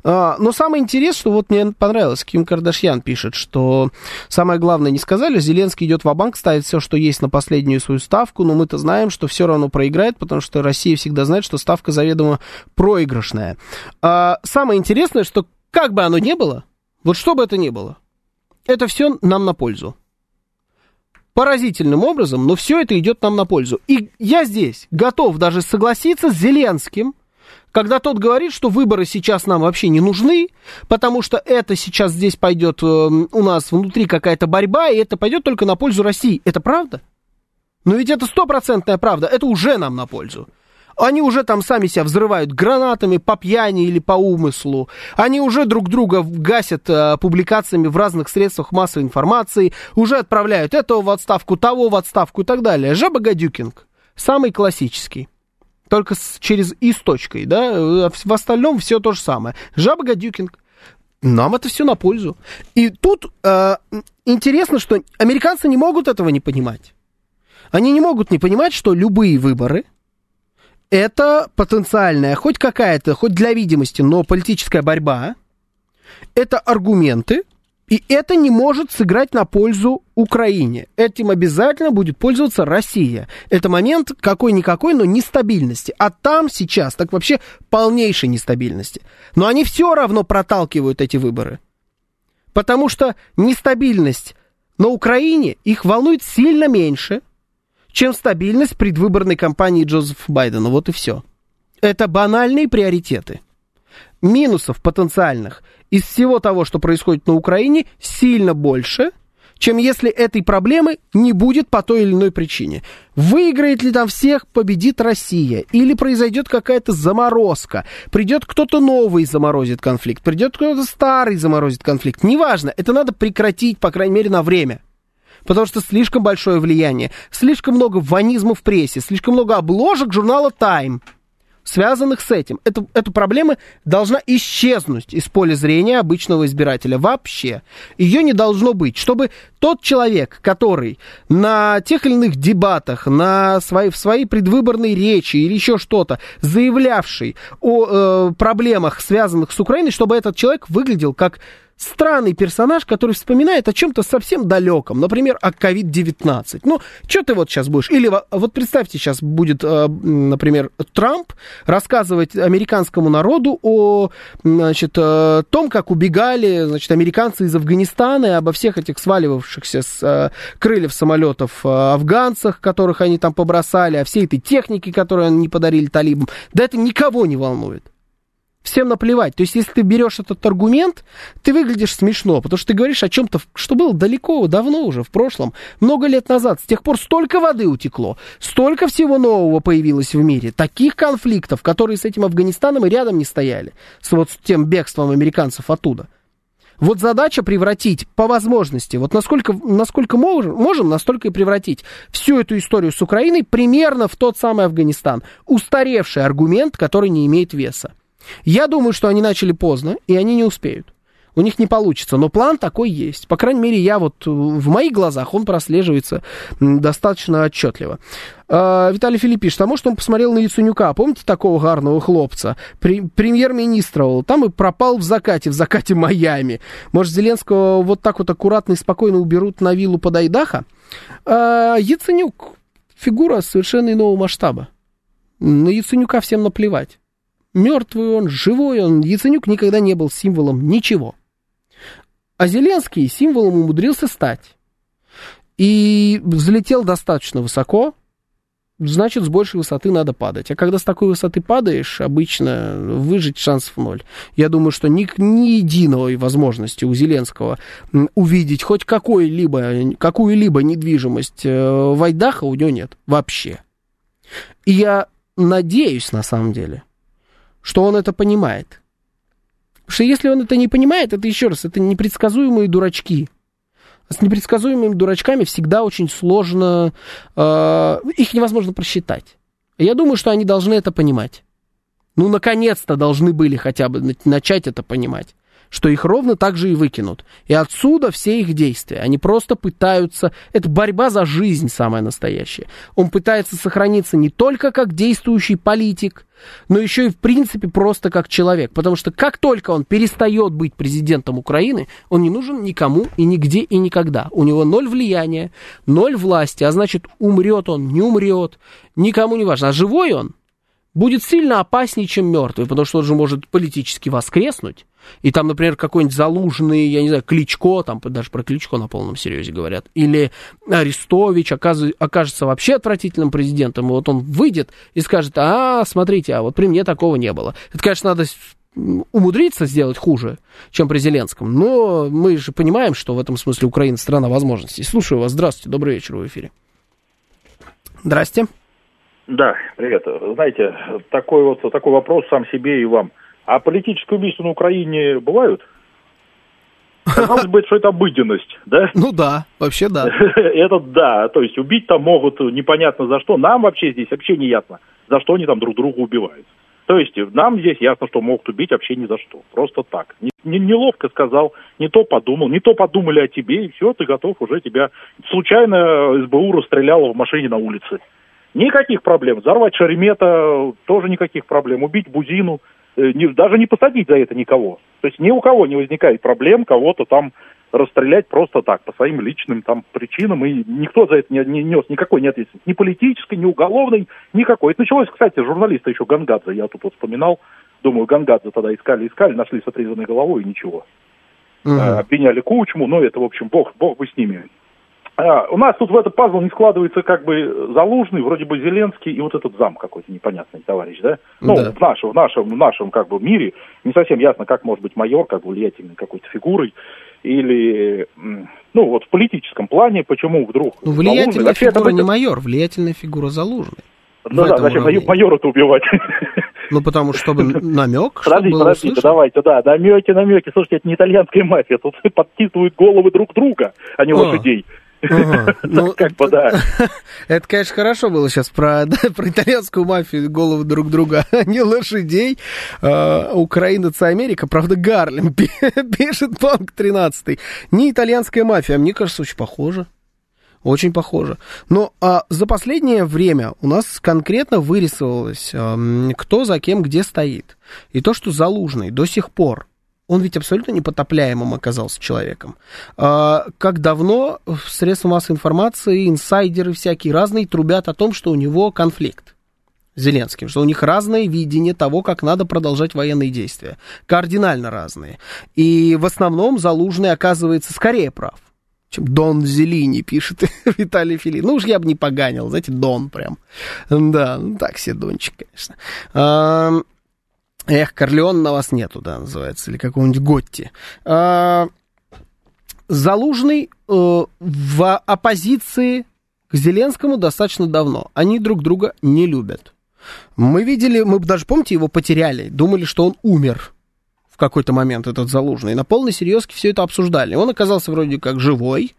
А, но самое интересное, что вот мне понравилось, Ким Кардашьян пишет, что самое главное не сказали, Зеленский идет в банк ставит все, что есть на последнюю свою ставку, но мы-то знаем, что все равно проиграет, потому что Россия всегда знает, что ставка заведомо проигрышная. А, самое интересное, что как бы оно ни было, вот что бы это ни было, это все нам на пользу. Поразительным образом, но все это идет нам на пользу. И я здесь готов даже согласиться с Зеленским, когда тот говорит, что выборы сейчас нам вообще не нужны, потому что это сейчас здесь пойдет э, у нас внутри какая-то борьба, и это пойдет только на пользу России. Это правда? Но ведь это стопроцентная правда, это уже нам на пользу. Они уже там сами себя взрывают гранатами по пьяни или по умыслу. Они уже друг друга гасят э, публикациями в разных средствах массовой информации, уже отправляют этого в отставку, того в отставку и так далее. Жаба Гадюкинг, самый классический. Только с, через «и» с точкой, да? Э, в остальном все то же самое. Жаба Гадюкинг. Нам это все на пользу. И тут э, интересно, что американцы не могут этого не понимать. Они не могут не понимать, что любые выборы – это потенциальная, хоть какая-то, хоть для видимости, но политическая борьба, это аргументы, и это не может сыграть на пользу Украине. Этим обязательно будет пользоваться Россия. Это момент какой-никакой, но нестабильности. А там сейчас так вообще полнейшей нестабильности. Но они все равно проталкивают эти выборы. Потому что нестабильность на Украине их волнует сильно меньше – чем стабильность предвыборной кампании Джозефа Байдена. Вот и все. Это банальные приоритеты. Минусов потенциальных из всего того, что происходит на Украине, сильно больше, чем если этой проблемы не будет по той или иной причине. Выиграет ли там всех, победит Россия, или произойдет какая-то заморозка, придет кто-то новый заморозит конфликт, придет кто-то старый заморозит конфликт. Неважно, это надо прекратить, по крайней мере, на время потому что слишком большое влияние, слишком много ванизма в прессе, слишком много обложек журнала Time, связанных с этим. Эту, эту проблема должна исчезнуть из поля зрения обычного избирателя вообще. Ее не должно быть, чтобы тот человек, который на тех или иных дебатах, на своей, в своей предвыборной речи или еще что-то, заявлявший о э, проблемах, связанных с Украиной, чтобы этот человек выглядел как странный персонаж, который вспоминает о чем-то совсем далеком, например, о COVID-19. Ну, что ты вот сейчас будешь? Или вот представьте, сейчас будет, э, например, Трамп рассказывать американскому народу о, значит, э, том, как убегали, значит, американцы из Афганистана и обо всех этих сваливавших осыпавшихся с э, крыльев самолетов афганцах, которых они там побросали, о всей этой технике, которую они подарили талибам. Да это никого не волнует. Всем наплевать. То есть, если ты берешь этот аргумент, ты выглядишь смешно, потому что ты говоришь о чем-то, что было далеко, давно уже, в прошлом, много лет назад. С тех пор столько воды утекло, столько всего нового появилось в мире, таких конфликтов, которые с этим Афганистаном и рядом не стояли, с вот тем бегством американцев оттуда. Вот задача превратить по возможности, вот насколько, насколько можем, можем, настолько и превратить всю эту историю с Украиной примерно в тот самый Афганистан. Устаревший аргумент, который не имеет веса. Я думаю, что они начали поздно, и они не успеют. У них не получится, но план такой есть. По крайней мере, я вот в моих глазах он прослеживается достаточно отчетливо. А, Виталий Филипп пишет, а может он посмотрел на Яценюка, помните такого гарного хлопца? Премьер-министра, там и пропал в закате, в закате Майами. Может, Зеленского вот так вот аккуратно и спокойно уберут на виллу под Айдаха? А, Яценюк, фигура совершенно иного масштаба. На Яценюка всем наплевать. Мертвый он, живой он, Яценюк никогда не был символом ничего. А Зеленский символом умудрился стать. И взлетел достаточно высоко, значит, с большей высоты надо падать. А когда с такой высоты падаешь, обычно выжить шансов ноль. Я думаю, что ни, ни единой возможности у Зеленского увидеть хоть какую-либо недвижимость э, в Айдахо у него нет вообще. И я надеюсь, на самом деле, что он это понимает. Потому что если он это не понимает, это еще раз, это непредсказуемые дурачки. С непредсказуемыми дурачками всегда очень сложно, э, их невозможно просчитать. Я думаю, что они должны это понимать. Ну, наконец-то должны были хотя бы начать это понимать что их ровно так же и выкинут. И отсюда все их действия. Они просто пытаются... Это борьба за жизнь самая настоящая. Он пытается сохраниться не только как действующий политик, но еще и в принципе просто как человек. Потому что как только он перестает быть президентом Украины, он не нужен никому и нигде и никогда. У него ноль влияния, ноль власти, а значит умрет он, не умрет, никому не важно. А живой он будет сильно опаснее, чем мертвый, потому что он же может политически воскреснуть и там, например, какой-нибудь залуженный, я не знаю, Кличко, там даже про Кличко на полном серьезе говорят, или Арестович окажется вообще отвратительным президентом, и вот он выйдет и скажет, а, смотрите, а вот при мне такого не было. Это, конечно, надо умудриться сделать хуже, чем при Зеленском, но мы же понимаем, что в этом смысле Украина страна возможностей. Слушаю вас, здравствуйте, добрый вечер в эфире. Здрасте. Да, привет. Знаете, такой вот такой вопрос сам себе и вам – а политические убийства на Украине бывают? Казалось бы, что это обыденность, да? Ну да, вообще да. это да, то есть убить там могут непонятно за что. Нам вообще здесь вообще не ясно, за что они там друг друга убивают. То есть нам здесь ясно, что могут убить вообще ни за что. Просто так. Не, не, неловко сказал, не то подумал, не то подумали о тебе, и все, ты готов уже тебя... Случайно СБУ расстреляла в машине на улице. Никаких проблем. Взорвать Шеремета тоже никаких проблем. Убить Бузину Э, даже не посадить за это никого. То есть ни у кого не возникает проблем кого-то там расстрелять просто так, по своим личным там причинам, и никто за это не, не нес никакой не ответственности, ни политической, ни уголовной, никакой. Это началось, кстати, журналиста еще Гангадзе, я тут вот вспоминал, думаю, Гангадзе тогда искали, искали, нашли с отрезанной головой и ничего. Угу. обвиняли Кучму, но это, в общем, бог, бог бы с ними. А, у нас тут в этот пазл не складывается как бы Залужный, вроде бы Зеленский и вот этот зам какой-то непонятный товарищ, да? Ну, да. в нашем, в нашем, в нашем как бы мире не совсем ясно, как может быть майор, как влиятельной какой-то фигурой, или, ну, вот в политическом плане, почему вдруг... Ну, влиятельная Залужный, фигура это... не майор, влиятельная фигура Залужный. Ну да, зачем майора-то убивать? Ну, потому чтобы намек, Подождите, подождите, давайте, да, намеки, намеки. Слушайте, это не итальянская мафия, тут подтисывают головы друг друга, а не лошадей. Ну, как бы, да. Это, конечно, хорошо было сейчас про, про итальянскую мафию, головы друг друга, а не лошадей. А, Украина, это Америка. Правда, Гарлем пишет Банк 13. Не итальянская мафия, а мне кажется, очень похоже. Очень похоже. Но а, за последнее время у нас конкретно вырисовалось, а, кто за кем где стоит. И то, что Залужный до сих пор он ведь абсолютно непотопляемым оказался человеком. А, как давно в средства массовой информации, инсайдеры всякие разные трубят о том, что у него конфликт с Зеленским, что у них разное видение того, как надо продолжать военные действия. Кардинально разные. И в основном Залужный оказывается скорее прав чем Дон Зелини, пишет Виталий Филин. Ну уж я бы не поганил, знаете, Дон прям. Да, ну так себе Дончик, конечно. Эх, Корлеон на вас нету, да, называется, или какого-нибудь Готти. А, Залужный э, в оппозиции к Зеленскому достаточно давно. Они друг друга не любят. Мы видели, мы даже, помните, его потеряли, думали, что он умер в какой-то момент, этот Залужный. На полной серьезке все это обсуждали. Он оказался вроде как живой.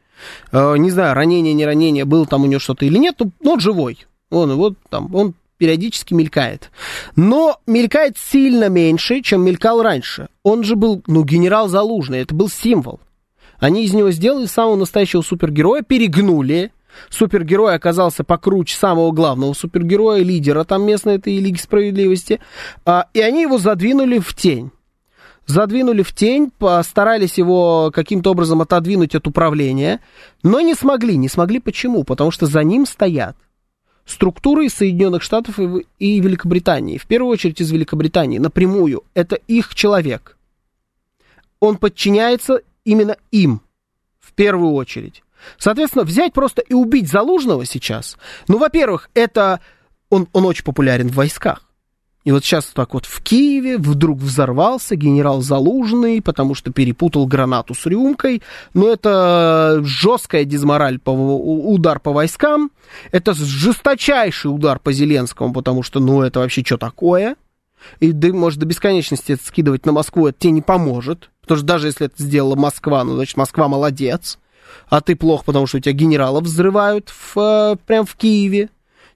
Э, не знаю, ранение, не ранение, было там у него что-то или нет, но он живой. Он вот там, он периодически мелькает. Но мелькает сильно меньше, чем мелькал раньше. Он же был, ну, генерал Залужный, это был символ. Они из него сделали самого настоящего супергероя, перегнули. Супергерой оказался покруче самого главного супергероя, лидера там местной этой Лиги Справедливости. А, и они его задвинули в тень. Задвинули в тень, постарались его каким-то образом отодвинуть от управления, но не смогли. Не смогли почему? Потому что за ним стоят структуры Соединенных Штатов и Великобритании. В первую очередь из Великобритании, напрямую. Это их человек. Он подчиняется именно им, в первую очередь. Соответственно, взять просто и убить Залужного сейчас, ну, во-первых, это он, он очень популярен в войсках. И вот сейчас так вот в Киеве вдруг взорвался генерал Залужный, потому что перепутал гранату с рюмкой. Но это жесткая дизмораль, по, удар по войскам. Это жесточайший удар по Зеленскому, потому что, ну, это вообще что такое? И да, может до бесконечности это скидывать на Москву, это тебе не поможет. Потому что даже если это сделала Москва, ну, значит, Москва молодец. А ты плохо, потому что у тебя генералов взрывают в, э, прям в Киеве.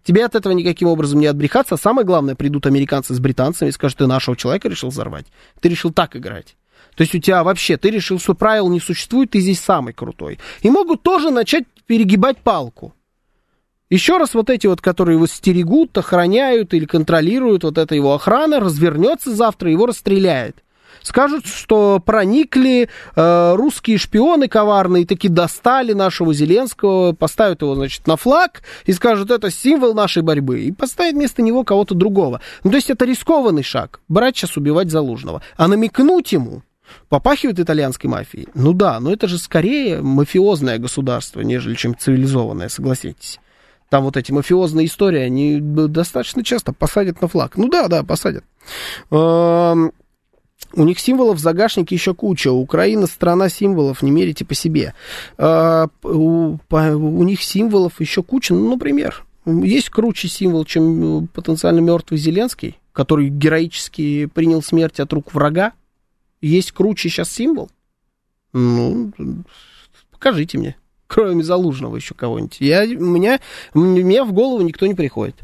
Тебе от этого никаким образом не отбрехаться. А самое главное, придут американцы с британцами и скажут, ты нашего человека решил взорвать. Ты решил так играть. То есть у тебя вообще, ты решил, что правил не существует, ты здесь самый крутой. И могут тоже начать перегибать палку. Еще раз вот эти вот, которые его стерегут, охраняют или контролируют, вот эта его охрана, развернется завтра, его расстреляет. Скажут, что проникли э, русские шпионы коварные, таки достали нашего Зеленского, поставят его, значит, на флаг и скажут, это символ нашей борьбы. И поставят вместо него кого-то другого. Ну, то есть это рискованный шаг, брать сейчас убивать Залужного. А намекнуть ему, попахивает итальянской мафией. Ну да, но это же скорее мафиозное государство, нежели чем цивилизованное, согласитесь. Там вот эти мафиозные истории, они достаточно часто посадят на флаг. Ну да, да, посадят. У них символов в загашнике еще куча. Украина страна символов, не мерите по себе. Э, у, у них символов еще куча. Ну, например, есть круче символ, чем потенциально мертвый Зеленский, который героически принял смерть от рук врага. Есть круче сейчас символ? Ну, покажите мне кроме Залужного еще кого-нибудь. Я, у меня, мне в голову никто не приходит.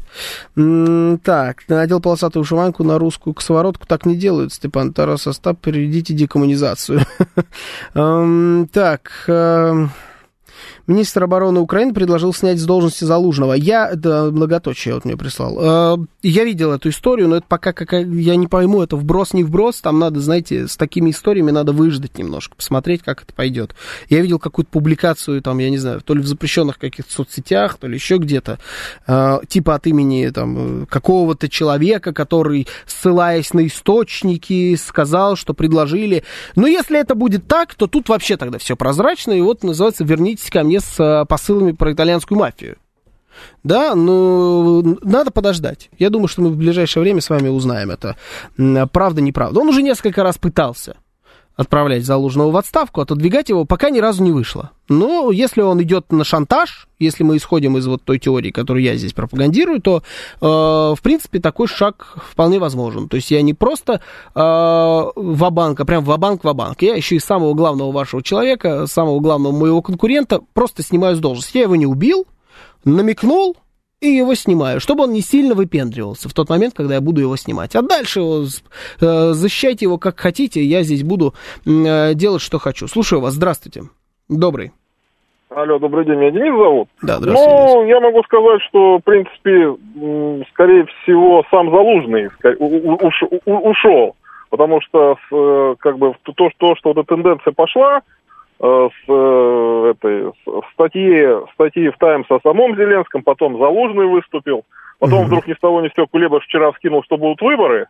Так, надел полосатую вышиванку на русскую косоворотку. Так не делают, Степан Тарас Остап, переведите декоммунизацию. Так, эм, Министр обороны Украины предложил снять с должности Залужного. Я, это многоточие вот мне прислал. Э, я видел эту историю, но это пока какая, я не пойму, это вброс, не вброс. Там надо, знаете, с такими историями надо выждать немножко, посмотреть, как это пойдет. Я видел какую-то публикацию, там, я не знаю, то ли в запрещенных каких-то соцсетях, то ли еще где-то, э, типа от имени там какого-то человека, который, ссылаясь на источники, сказал, что предложили. Но если это будет так, то тут вообще тогда все прозрачно, и вот называется «Вернитесь ко мне мне с э, посылами про итальянскую мафию. Да, ну, надо подождать. Я думаю, что мы в ближайшее время с вами узнаем это. Правда, неправда. Он уже несколько раз пытался отправлять Залужного в отставку, отодвигать его пока ни разу не вышло. Но если он идет на шантаж, если мы исходим из вот той теории, которую я здесь пропагандирую, то, э, в принципе, такой шаг вполне возможен. То есть я не просто э, ва-банк, а прям ва-банк, ва-банк. Я еще и самого главного вашего человека, самого главного моего конкурента просто снимаю с должности. Я его не убил, намекнул, и его снимаю, чтобы он не сильно выпендривался в тот момент, когда я буду его снимать. А дальше э, защищайте его как хотите, я здесь буду э, делать, что хочу. Слушаю вас, здравствуйте. Добрый. Алло, добрый день, меня Денис зовут. Да, здравствуйте. Ну, я могу сказать, что, в принципе, скорее всего, сам Залужный ушел, потому что, э, как бы, то, что, что эта тенденция пошла, Э, с э, этой с статьи, статьи в Таймс о самом Зеленском, потом Залужный выступил, потом угу. вдруг ни с того ни с сего Кулебаш вчера вскинул, что будут выборы,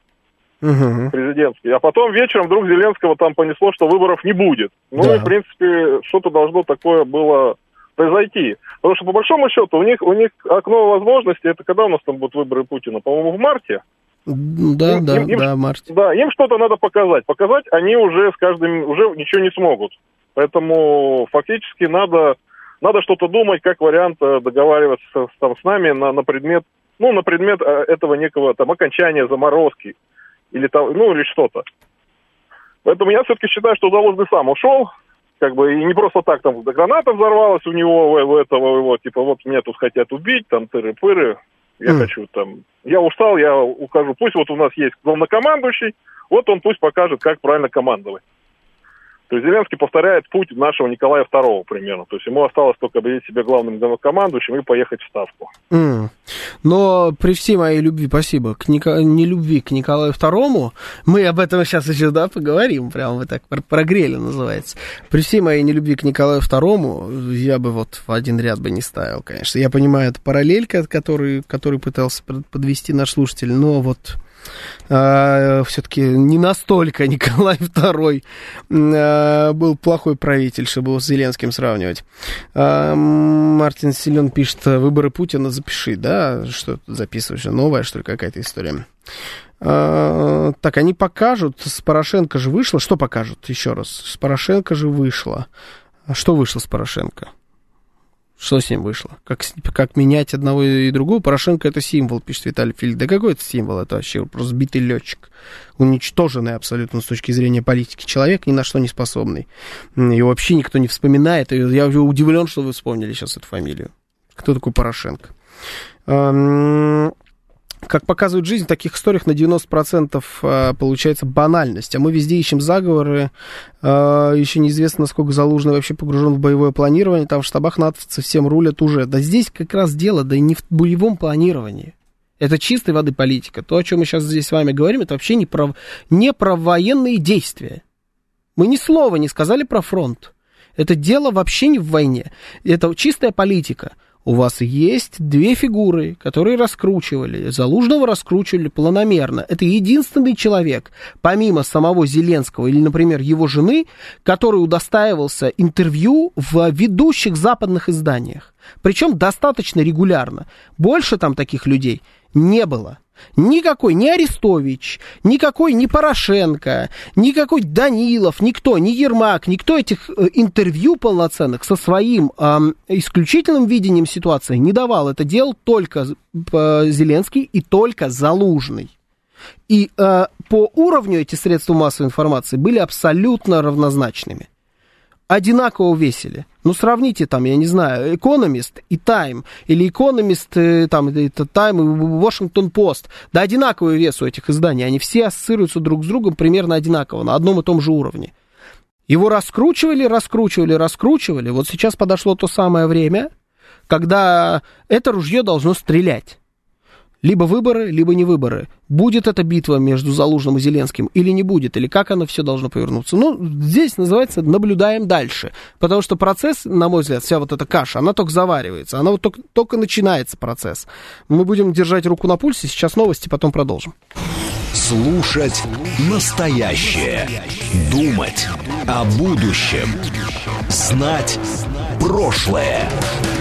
угу. президентский. А потом вечером вдруг Зеленского там понесло, что выборов не будет. Ну да. и, в принципе, что-то должно такое было произойти. Потому что, по большому счету, у них, у них окно возможностей, это когда у нас там будут выборы Путина? По-моему, в марте? Да, им, да, им, да, марте. Да, им что-то надо показать. Показать они уже с каждым, уже ничего не смогут. Поэтому фактически надо, надо что-то думать, как вариант э, договариваться с, там, с нами на, на предмет, ну, на предмет э, этого некого там окончания заморозки или там, ну, или что-то. Поэтому я все-таки считаю, что Залужный сам ушел, как бы, и не просто так там граната взорвалась у него, у этого его, типа, вот меня тут хотят убить, там, тыры-пыры, я mm. хочу там, я устал, я ухожу, пусть вот у нас есть главнокомандующий, вот он пусть покажет, как правильно командовать. То есть Зеленский повторяет путь нашего Николая II примерно. То есть ему осталось только объявить себя главным командующим и поехать в Ставку. Mm. Но при всей моей любви, спасибо, к Ника... не любви к Николаю II, мы об этом сейчас еще, да, поговорим, прямо вы так прогрели называется. При всей моей нелюбви к Николаю II я бы вот в один ряд бы не ставил, конечно. Я понимаю, это параллель, который, который пытался подвести наш слушатель, но вот а, все-таки не настолько Николай II а, был плохой правитель, чтобы его с Зеленским сравнивать. А, Мартин Силен пишет, выборы Путина запиши, да, что записываешь, новая, что ли, какая-то история. Так, они покажут, с Порошенко же вышло, что покажут, еще раз, с Порошенко же вышло. Что вышло с Порошенко? Что с ним вышло? Как, как менять одного и другого? Порошенко это символ, пишет Виталий Фильд. Да какой это символ? Это вообще просто сбитый летчик. Уничтоженный абсолютно с точки зрения политики человек, ни на что не способный. И вообще никто не вспоминает. Я удивлен, что вы вспомнили сейчас эту фамилию. Кто такой Порошенко? Как показывает жизнь, в таких историях на 90% а, получается банальность. А мы везде ищем заговоры. А, Еще неизвестно, насколько Залужный вообще погружен в боевое планирование. Там в штабах натовцы всем рулят уже. Да здесь как раз дело, да и не в боевом планировании. Это чистой воды политика. То, о чем мы сейчас здесь с вами говорим, это вообще не про, не про военные действия. Мы ни слова не сказали про фронт. Это дело вообще не в войне. Это чистая политика у вас есть две фигуры, которые раскручивали, Залужного раскручивали планомерно. Это единственный человек, помимо самого Зеленского или, например, его жены, который удостаивался интервью в ведущих западных изданиях. Причем достаточно регулярно. Больше там таких людей не было. Никакой ни Арестович, никакой ни Порошенко, никакой Данилов, никто, ни Ермак, никто этих э, интервью полноценных со своим э, исключительным видением ситуации не давал. Это делал только Зеленский и только Залужный. И э, по уровню эти средства массовой информации были абсолютно равнозначными одинаково весили. Ну, сравните там, я не знаю, Economist и Time, или Economist, э, там, это Time и Washington Post. Да, одинаковый вес у этих изданий. Они все ассоциируются друг с другом примерно одинаково, на одном и том же уровне. Его раскручивали, раскручивали, раскручивали. Вот сейчас подошло то самое время, когда это ружье должно стрелять. Либо выборы, либо не выборы. Будет эта битва между Залужным и Зеленским или не будет, или как оно все должно повернуться. Ну, здесь называется наблюдаем дальше. Потому что процесс, на мой взгляд, вся вот эта каша, она только заваривается, она вот только, только начинается процесс. Мы будем держать руку на пульсе, сейчас новости, потом продолжим. Слушать настоящее. Думать о будущем. Знать прошлое.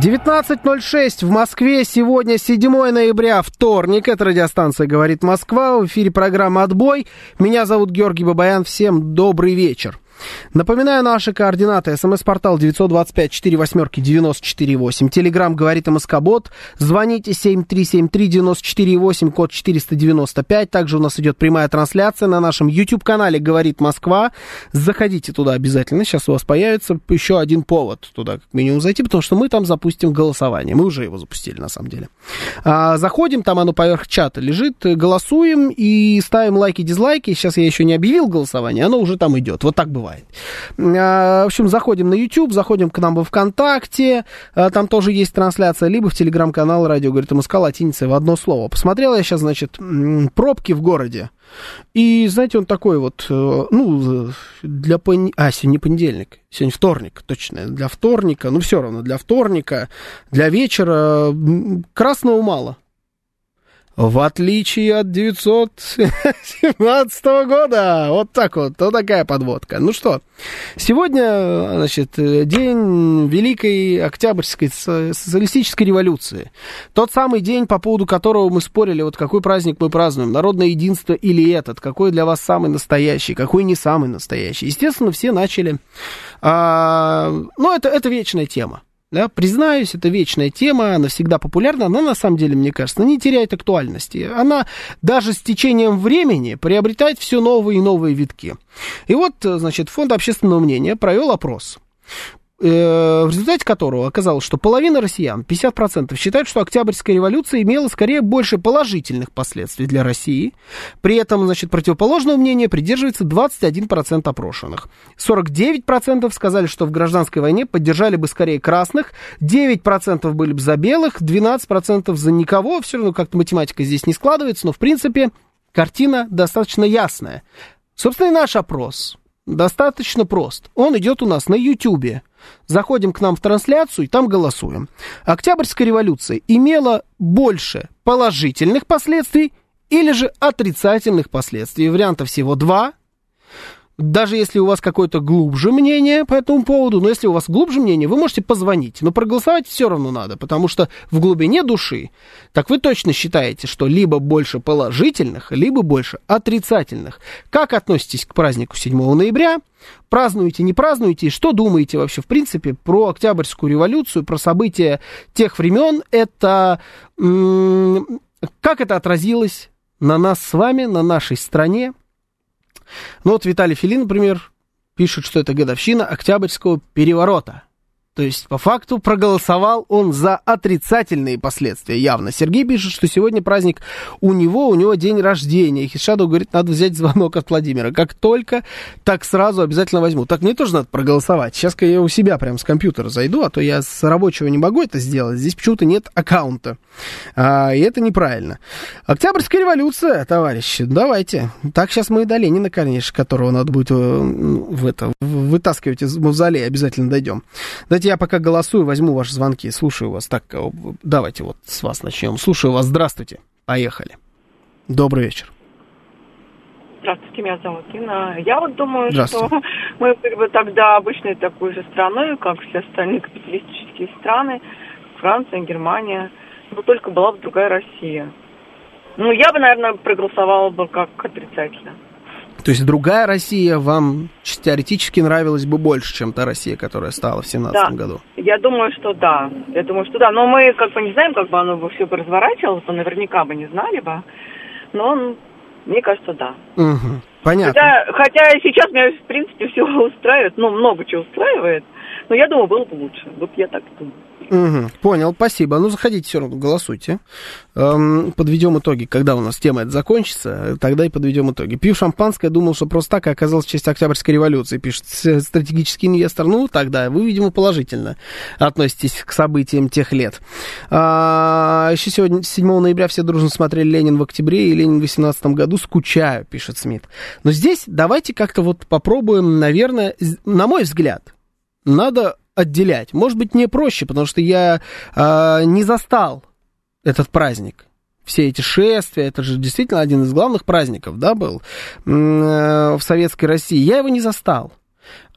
19.06 в Москве. Сегодня 7 ноября, вторник. Это радиостанция «Говорит Москва». В эфире программа «Отбой». Меня зовут Георгий Бабаян. Всем добрый вечер. Напоминаю наши координаты. СМС-портал 925-48-94-8. Телеграмм говорит МСК-бот. Звоните 7373-94-8, код 495. Также у нас идет прямая трансляция на нашем YouTube-канале «Говорит Москва». Заходите туда обязательно. Сейчас у вас появится еще один повод туда как минимум зайти, потому что мы там запустим голосование. Мы уже его запустили, на самом деле. А, заходим, там оно поверх чата лежит, голосуем и ставим лайки, дизлайки. Сейчас я еще не объявил голосование, оно уже там идет. Вот так бывает бывает. В общем, заходим на YouTube, заходим к нам во ВКонтакте, там тоже есть трансляция, либо в телеграм-канал «Радио говорит МСК» латиницей в одно слово. Посмотрел я сейчас, значит, пробки в городе. И, знаете, он такой вот, ну, для пон... А, сегодня не понедельник, сегодня вторник, точно, для вторника, ну, все равно, для вторника, для вечера красного мало. В отличие от 917 года. Вот так вот, вот такая подводка. Ну что, сегодня, значит, день Великой Октябрьской социалистической революции. Тот самый день, по поводу которого мы спорили, вот какой праздник мы празднуем, народное единство или этот, какой для вас самый настоящий, какой не самый настоящий. Естественно, все начали... А, ну, это, это вечная тема. Да, признаюсь, это вечная тема, она всегда популярна, она на самом деле, мне кажется, не теряет актуальности. Она даже с течением времени приобретает все новые и новые витки. И вот, значит, Фонд общественного мнения провел опрос. Э, в результате которого оказалось, что половина россиян, 50%, считают, что Октябрьская революция имела скорее больше положительных последствий для России. При этом, значит, противоположного мнения придерживается 21% опрошенных. 49% сказали, что в гражданской войне поддержали бы скорее красных, 9% были бы за белых, 12% за никого. Все равно как-то математика здесь не складывается, но, в принципе, картина достаточно ясная. Собственно, и наш опрос достаточно прост. Он идет у нас на YouTube. Заходим к нам в трансляцию и там голосуем. Октябрьская революция имела больше положительных последствий или же отрицательных последствий. Вариантов всего два даже если у вас какое-то глубже мнение по этому поводу, но если у вас глубже мнение, вы можете позвонить, но проголосовать все равно надо, потому что в глубине души, так вы точно считаете, что либо больше положительных, либо больше отрицательных. Как относитесь к празднику 7 ноября? Празднуете, не празднуете? И что думаете вообще, в принципе, про Октябрьскую революцию, про события тех времен? Это... Как это отразилось на нас с вами, на нашей стране? Ну вот Виталий Филин, например, пишет, что это годовщина Октябрьского переворота. То есть, по факту, проголосовал он за отрицательные последствия явно. Сергей пишет, что сегодня праздник у него, у него день рождения. Хишаду говорит, надо взять звонок от Владимира. Как только, так сразу обязательно возьму. Так мне тоже надо проголосовать. Сейчас-ка я у себя прям с компьютера зайду, а то я с рабочего не могу это сделать. Здесь почему-то нет аккаунта. А, и это неправильно. Октябрьская революция, товарищи, давайте. Так сейчас мы и до Ленина, конечно, которого надо будет э, в это, вытаскивать из мавзолея, обязательно дойдем. Дайте я пока голосую, возьму ваши звонки, слушаю вас. Так, э, давайте вот с вас начнем. Слушаю вас, здравствуйте. Поехали. Добрый вечер. Здравствуйте, меня зовут Инна. Я вот думаю, что мы были бы тогда обычной такой же страной, как все остальные капиталистические страны, Франция, Германия, но только была бы другая Россия. Ну, я бы, наверное, проголосовала бы как отрицательно. То есть другая Россия вам теоретически нравилась бы больше, чем та Россия, которая стала в 17 да. году? Я думаю, что да. Я думаю, что да. Но мы как бы не знаем, как бы оно бы все бы разворачивалось, то наверняка бы не знали бы. Но мне кажется, да. Угу. Понятно. Хотя, хотя сейчас меня, в принципе, все устраивает, ну, много чего устраивает. Но я думаю, было бы лучше. Вот я так думаю. Угу, понял, спасибо. Ну, заходите все равно, голосуйте. Эм, подведем итоги, когда у нас тема это закончится, тогда и подведем итоги. Пью шампанское, думал, что просто так, и оказалось в честь Октябрьской революции, пишет стратегический инвестор. Ну, тогда вы, видимо, положительно относитесь к событиям тех лет. А, еще сегодня, 7 ноября, все дружно смотрели «Ленин в октябре» и «Ленин в 18 году». Скучаю, пишет Смит. Но здесь давайте как-то вот попробуем, наверное, на мой взгляд, надо отделять. Может быть, мне проще, потому что я э, не застал этот праздник. Все эти шествия, это же действительно один из главных праздников, да, был э, в Советской России. Я его не застал.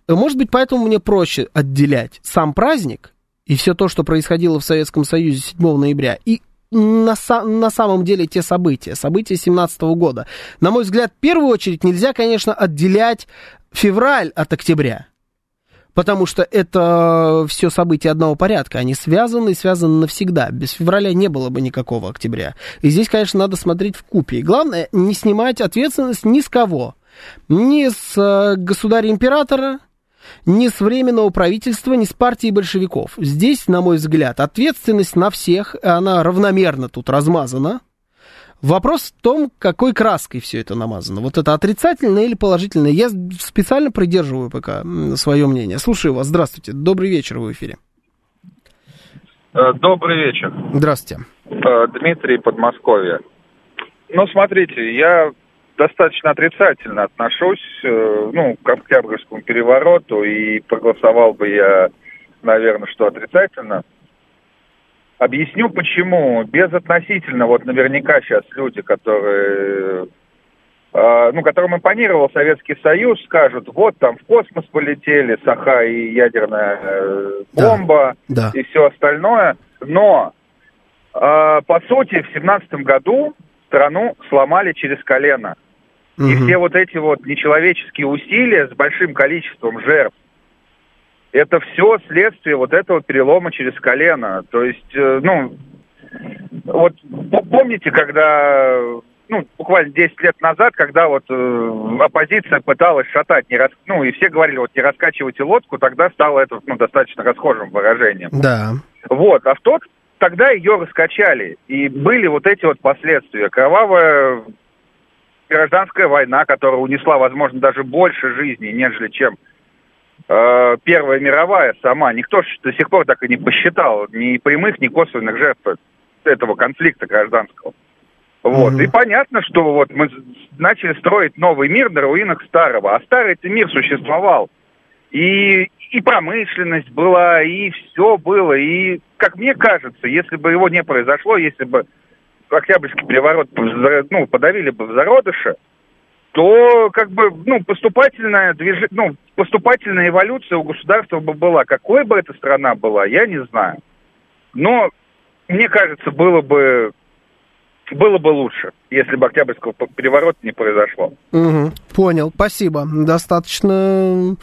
Может быть, поэтому мне проще отделять сам праздник и все то, что происходило в Советском Союзе 7 ноября, и на, на самом деле те события, события 17 года. На мой взгляд, в первую очередь нельзя, конечно, отделять февраль от октября потому что это все события одного порядка, они связаны и связаны навсегда. Без февраля не было бы никакого октября. И здесь, конечно, надо смотреть в купе. Главное, не снимать ответственность ни с кого. Ни с э, государя-императора, ни с временного правительства, ни с партии большевиков. Здесь, на мой взгляд, ответственность на всех, она равномерно тут размазана. Вопрос в том, какой краской все это намазано. Вот это отрицательное или положительное. Я специально придерживаю пока свое мнение. Слушаю вас. Здравствуйте. Добрый вечер в эфире. Э, добрый вечер. Здравствуйте. Э, Дмитрий, Подмосковье. Ну, смотрите, я достаточно отрицательно отношусь, э, ну, к Октябрьскому перевороту, и проголосовал бы я, наверное, что отрицательно. Объясню почему. Безотносительно, вот наверняка сейчас люди, которые э, ну, которым импонировал Советский Союз, скажут, вот там в космос полетели Саха и ядерная э, бомба да, да. и все остальное. Но, э, по сути, в семнадцатом году страну сломали через колено. Угу. И все вот эти вот нечеловеческие усилия с большим количеством жертв, это все следствие вот этого перелома через колено. То есть, э, ну, вот помните, когда, ну, буквально 10 лет назад, когда вот э, оппозиция пыталась шатать, не рас... ну, и все говорили, вот не раскачивайте лодку, тогда стало это, ну, достаточно расхожим выражением. Да. Вот, а в тот, тогда ее раскачали, и были вот эти вот последствия. Кровавая гражданская война, которая унесла, возможно, даже больше жизней, нежели чем Первая мировая сама, никто до сих пор так и не посчитал ни прямых, ни косвенных жертв этого конфликта гражданского. Вот. Mm-hmm. И понятно, что вот мы начали строить новый мир на руинах старого. А старый это мир существовал. И, и промышленность была, и все было. И, как мне кажется, если бы его не произошло, если бы Октябрьский переворот ну, подавили бы в зародыше, то как бы, ну, поступательная движ... ну, поступательная эволюция у государства бы была. Какой бы эта страна была, я не знаю. Но, мне кажется, было бы было бы лучше, если бы Октябрьского переворота не произошло. Угу, понял, спасибо. Достаточно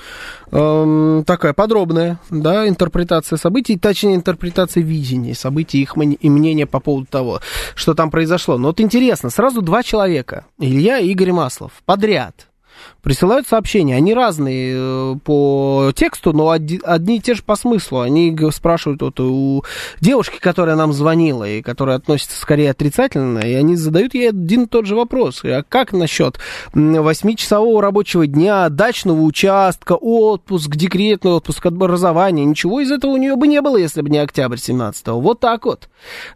э, такая подробная да, интерпретация событий, точнее, интерпретация видения событий, их и мнения по поводу того, что там произошло. Но вот интересно, сразу два человека, Илья и Игорь Маслов, подряд присылают сообщения. Они разные э, по тексту, но одни, и те же по смыслу. Они спрашивают вот у девушки, которая нам звонила, и которая относится скорее отрицательно, и они задают ей один и тот же вопрос. А как насчет восьмичасового рабочего дня, дачного участка, отпуск, декретный отпуск, образование? Ничего из этого у нее бы не было, если бы не октябрь 17-го. Вот так вот,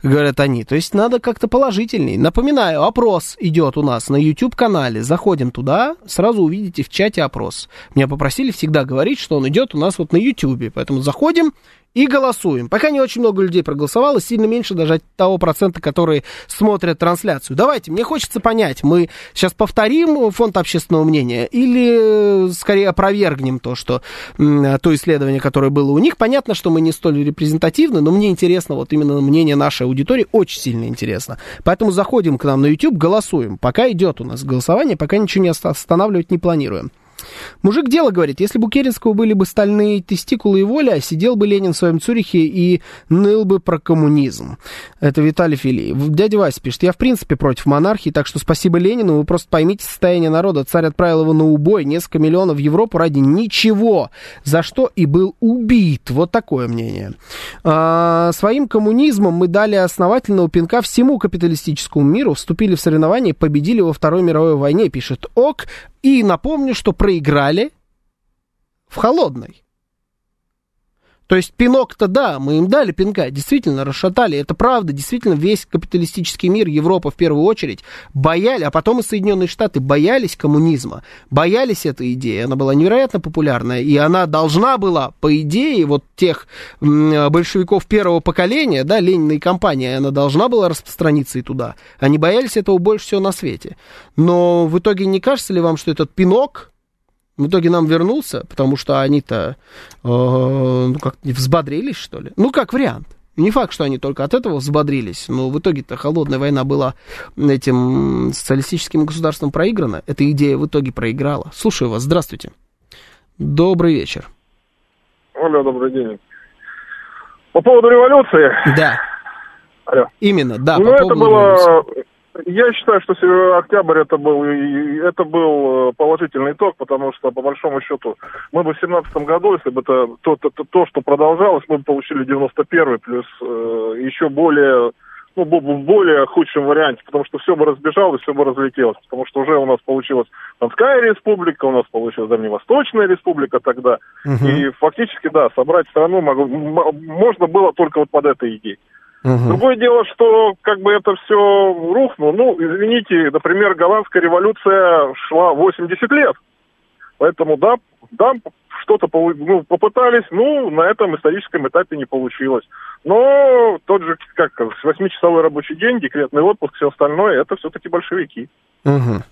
говорят они. То есть надо как-то положительней. Напоминаю, опрос идет у нас на YouTube-канале. Заходим туда, сразу увидите в чате опрос. Меня попросили всегда говорить, что он идет у нас вот на YouTube. Поэтому заходим и голосуем. Пока не очень много людей проголосовало, сильно меньше даже того процента, которые смотрят трансляцию. Давайте, мне хочется понять, мы сейчас повторим фонд общественного мнения или э, скорее опровергнем то, что то исследование, которое было у них. Понятно, что мы не столь репрезентативны, но мне интересно, вот именно мнение нашей аудитории очень сильно интересно. Поэтому заходим к нам на YouTube, голосуем. Пока идет у нас голосование, пока ничего не останавливать не планируем. Мужик дело говорит, если бы у Керенского были бы стальные тестикулы и воля, сидел бы Ленин в своем Цюрихе и ныл бы про коммунизм. Это Виталий Филиев. Дядя Вася пишет, я в принципе против монархии, так что спасибо Ленину, вы просто поймите состояние народа. Царь отправил его на убой, несколько миллионов в Европу ради ничего, за что и был убит. Вот такое мнение. А, своим коммунизмом мы дали основательного пинка всему капиталистическому миру, вступили в соревнования, победили во Второй мировой войне, пишет ОК, и напомню, что проиграли в холодной. То есть пинок-то да, мы им дали пинка, действительно расшатали, это правда, действительно весь капиталистический мир, Европа в первую очередь, бояли, а потом и Соединенные Штаты боялись коммунизма, боялись этой идеи, она была невероятно популярная, и она должна была, по идее, вот тех большевиков первого поколения, да, Ленина и компания, она должна была распространиться и туда. Они боялись этого больше всего на свете. Но в итоге не кажется ли вам, что этот пинок, в итоге нам вернулся, потому что они-то э, ну, как взбодрились, что ли. Ну, как вариант. Не факт, что они только от этого взбодрились, но в итоге-то холодная война была этим социалистическим государством проиграна. Эта идея в итоге проиграла. Слушаю вас, здравствуйте. Добрый вечер. Оля, добрый день. По поводу революции. Да. Алло. Именно, да. Ну, это было революции. Я считаю, что октябрь это был, это был э, положительный итог, потому что, по большому счету, мы бы в семнадцатом году, если бы это то, то, то, то, что продолжалось, мы бы получили 91-й, плюс э, еще более ну, в более худшем варианте, потому что все бы разбежалось, все бы разлетелось, потому что уже у нас получилась Донская республика, у нас получилась Дальневосточная республика тогда, угу. и фактически, да, собрать страну могло, можно было только вот под этой идеей. Угу. Другое дело, что как бы это все рухнуло. Ну, извините, например, голландская революция шла 80 лет. Поэтому, да, да, что-то ну, попытались, ну, на этом историческом этапе не получилось. Но тот же, как, восьмичасовой рабочий день, декретный отпуск, все остальное, это все-таки большевики. Угу.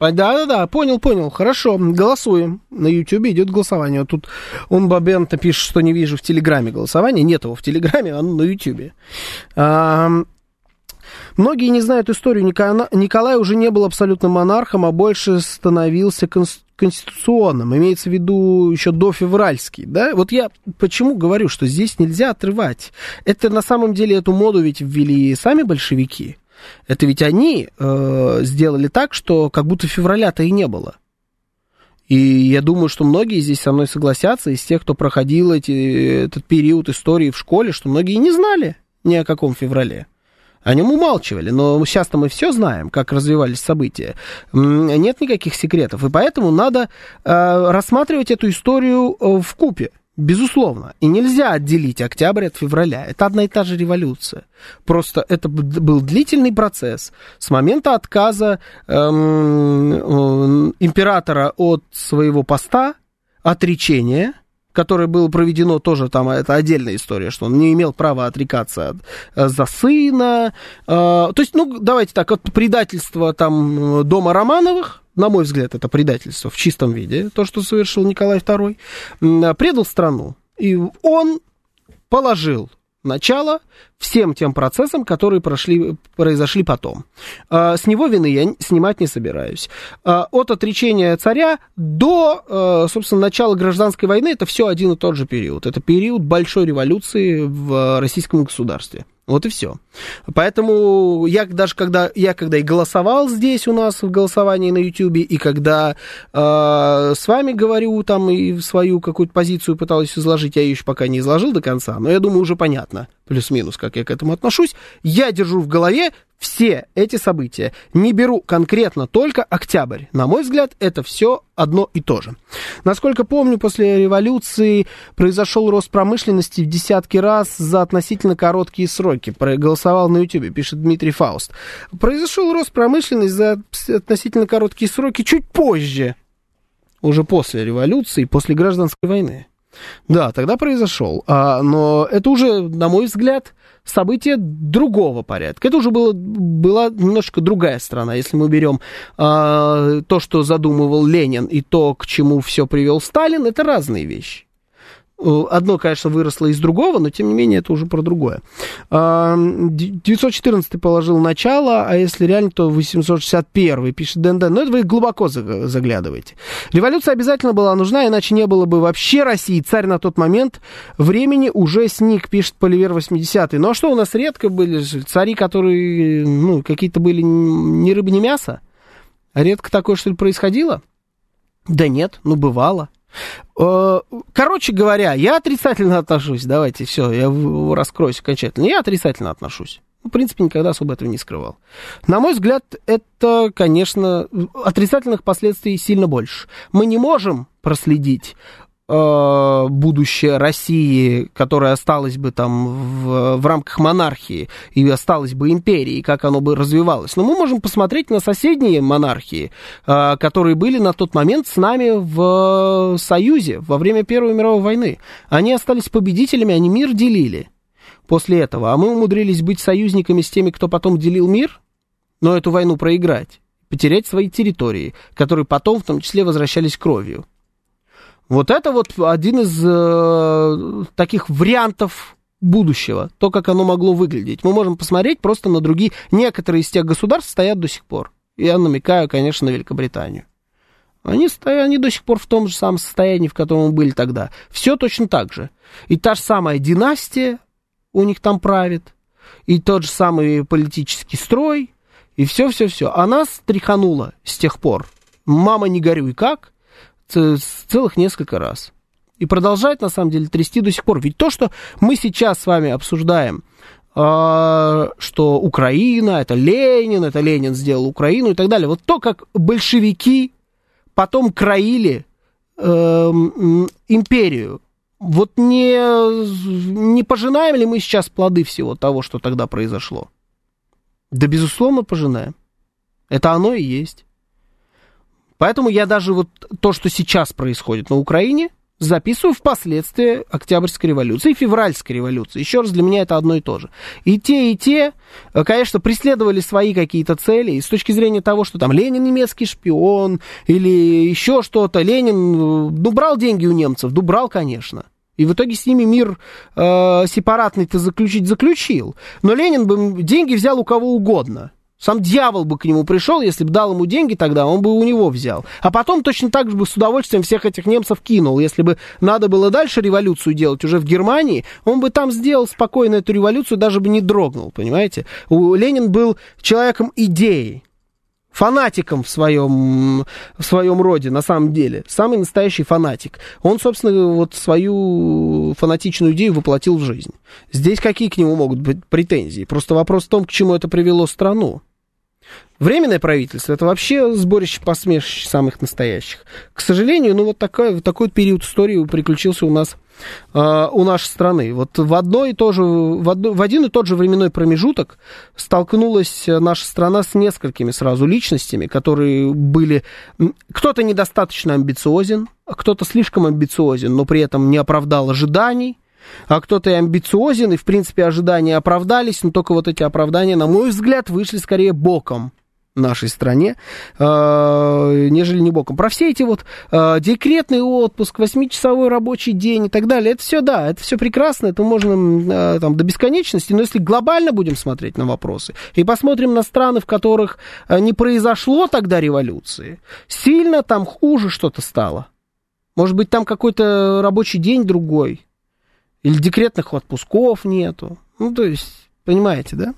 Да-да-да, понял, понял. Хорошо, голосуем. На YouTube идет голосование. Вот тут он Бабента пишет, что не вижу в Телеграме голосования. Нет его в Телеграме, оно на YouTube. А, многие не знают историю. Николай уже не был абсолютным монархом, а больше становился конституционным. Имеется в виду еще до февральский. Да? Вот я почему говорю, что здесь нельзя отрывать. Это на самом деле эту моду ведь ввели сами большевики. Это ведь они э, сделали так, что как будто февраля-то и не было. И я думаю, что многие здесь со мной согласятся, из тех, кто проходил эти, этот период истории в школе, что многие не знали ни о каком феврале. О нем умалчивали, но сейчас-то мы все знаем, как развивались события. Нет никаких секретов, и поэтому надо э, рассматривать эту историю э, в купе. Безусловно. И нельзя отделить октябрь от февраля. Это одна и та же революция. Просто это был длительный процесс. С момента отказа эм, э, императора от своего поста, отречения, которое было проведено тоже там, это отдельная история, что он не имел права отрекаться от, э, за сына. Э, то есть, ну, давайте так, от предательства там дома Романовых, на мой взгляд, это предательство в чистом виде, то, что совершил Николай II, предал страну. И он положил начало всем тем процессам, которые прошли, произошли потом. А, с него вины я снимать не собираюсь. А, от отречения царя до, а, собственно, начала гражданской войны это все один и тот же период. Это период большой революции в российском государстве. Вот и все. Поэтому я даже когда я когда и голосовал здесь у нас в голосовании на YouTube, и когда э, с вами говорю там и свою какую-то позицию пытался изложить, я ее еще пока не изложил до конца, но я думаю уже понятно, плюс-минус, как я к этому отношусь. Я держу в голове все эти события. Не беру конкретно только октябрь. На мой взгляд, это все одно и то же. Насколько помню, после революции произошел рост промышленности в десятки раз за относительно короткие сроки. Проголосовал на YouTube, пишет Дмитрий Фауст. Произошел рост промышленности за относительно короткие сроки чуть позже, уже после революции, после гражданской войны. Да, тогда произошел. А, но это уже, на мой взгляд, событие другого порядка. Это уже было, была немножко другая страна. Если мы берем а, то, что задумывал Ленин, и то, к чему все привел Сталин, это разные вещи. Э, одно, конечно, выросло из другого, но тем не менее это уже про другое. 914 положил начало, а если реально, то 861 пишет Дэн. Но это вы глубоко заглядываете. Революция обязательно была нужна, иначе не было бы вообще России. Царь на тот момент времени уже сник, пишет Поливер 80 Ну а что у нас редко были цари, которые ну, какие-то были ни рыба, ни мясо? Редко такое, что ли, происходило? Да нет, ну бывало. Э, короче говоря, я отрицательно отношусь. Давайте, все, я раскроюсь окончательно. Я отрицательно отношусь. В принципе, никогда особо этого не скрывал. На мой взгляд, это, конечно, отрицательных последствий сильно больше. Мы не можем проследить Э, будущее России, которая осталась бы там в, в рамках монархии и осталась бы империей, как оно бы развивалось. Но мы можем посмотреть на соседние монархии, э, которые были на тот момент с нами в Союзе во время Первой мировой войны. Они остались победителями, они мир делили после этого. А мы умудрились быть союзниками с теми, кто потом делил мир, но эту войну проиграть, потерять свои территории, которые потом в том числе возвращались кровью. Вот это вот один из э, таких вариантов будущего, то, как оно могло выглядеть. Мы можем посмотреть просто на другие. Некоторые из тех государств стоят до сих пор. Я намекаю, конечно, на Великобританию. Они, стоят, они до сих пор в том же самом состоянии, в котором мы были тогда. Все точно так же. И та же самая династия у них там правит, и тот же самый политический строй, и все-все-все. А нас тряхануло с тех пор. Мама, не горюй, как? Целых несколько раз. И продолжает, на самом деле, трясти до сих пор. Ведь то, что мы сейчас с вами обсуждаем, э, что Украина, это Ленин, это Ленин сделал Украину и так далее. Вот то, как большевики потом краили э, империю, вот не, не пожинаем ли мы сейчас плоды всего того, что тогда произошло? Да, безусловно, пожинаем. Это оно и есть. Поэтому я даже вот то, что сейчас происходит на Украине, записываю впоследствии Октябрьской революции и Февральской революции. Еще раз, для меня это одно и то же. И те, и те, конечно, преследовали свои какие-то цели. И с точки зрения того, что там Ленин немецкий шпион или еще что-то, Ленин, ну, брал деньги у немцев, ну, брал, конечно. И в итоге с ними мир э, сепаратный-то заключить заключил. Но Ленин бы деньги взял у кого угодно. Сам дьявол бы к нему пришел, если бы дал ему деньги тогда, он бы у него взял. А потом точно так же бы с удовольствием всех этих немцев кинул. Если бы надо было дальше революцию делать уже в Германии, он бы там сделал спокойно эту революцию, даже бы не дрогнул, понимаете? У Ленин был человеком идеи фанатиком в своем, в своем роде, на самом деле. Самый настоящий фанатик. Он, собственно, вот свою фанатичную идею воплотил в жизнь. Здесь какие к нему могут быть претензии? Просто вопрос в том, к чему это привело страну. Временное правительство это вообще сборище посмешищ самых настоящих. К сожалению, ну вот такой, такой период истории приключился у нас э, у нашей страны. Вот в, одно и то же, в, одно, в один и тот же временной промежуток столкнулась наша страна с несколькими сразу личностями, которые были... Кто-то недостаточно амбициозен, кто-то слишком амбициозен, но при этом не оправдал ожиданий, а кто-то и амбициозен, и, в принципе, ожидания оправдались, но только вот эти оправдания, на мой взгляд, вышли скорее боком нашей стране, э, нежели не боком. Про все эти вот э, декретный отпуск, восьмичасовой рабочий день и так далее, это все, да, это все прекрасно, это можно э, там до бесконечности, но если глобально будем смотреть на вопросы и посмотрим на страны, в которых не произошло тогда революции, сильно там хуже что-то стало. Может быть, там какой-то рабочий день другой, или декретных отпусков нету. Ну, то есть, понимаете, да?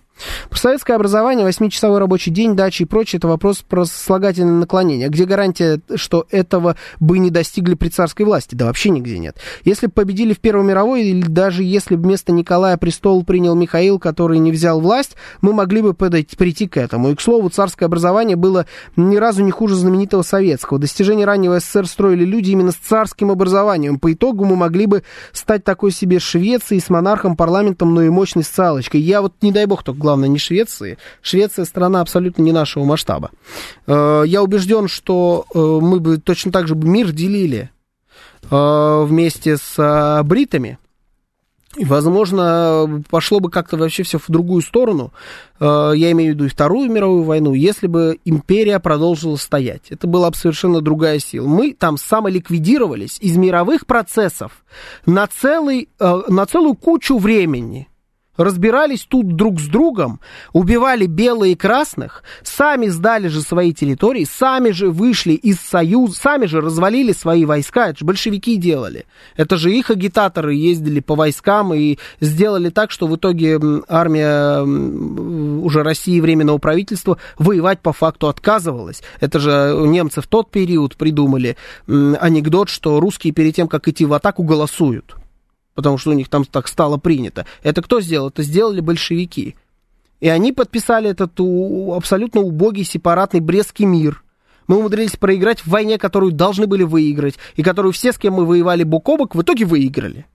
Советское образование, 8-часовой рабочий день, дачи и прочее, это вопрос про сослагательное наклонение. Где гарантия, что этого бы не достигли при царской власти? Да вообще нигде нет. Если бы победили в Первой мировой, или даже если бы вместо Николая престол принял Михаил, который не взял власть, мы могли бы подойти, прийти к этому. И, к слову, царское образование было ни разу не хуже знаменитого советского. Достижения раннего СССР строили люди именно с царским образованием. По итогу мы могли бы стать такой себе Швецией с монархом, парламентом, но и мощной социалочкой. Я вот, не дай бог, только главное, не Швеции. Швеция страна абсолютно не нашего масштаба. Э, я убежден, что э, мы бы точно так же мир делили э, вместе с бритами. И, возможно, пошло бы как-то вообще все в другую сторону. Я имею в виду и Вторую мировую войну, если бы империя продолжила стоять. Это была бы совершенно другая сила. Мы там самоликвидировались из мировых процессов на, целый, на целую кучу времени разбирались тут друг с другом, убивали белых и красных, сами сдали же свои территории, сами же вышли из союза, сами же развалили свои войска, это же большевики делали. Это же их агитаторы ездили по войскам и сделали так, что в итоге армия уже России Временного правительства воевать по факту отказывалась. Это же немцы в тот период придумали анекдот, что русские перед тем, как идти в атаку, голосуют потому что у них там так стало принято. Это кто сделал? Это сделали большевики. И они подписали этот абсолютно убогий сепаратный Брестский мир. Мы умудрились проиграть в войне, которую должны были выиграть, и которую все, с кем мы воевали бок о бок, в итоге выиграли.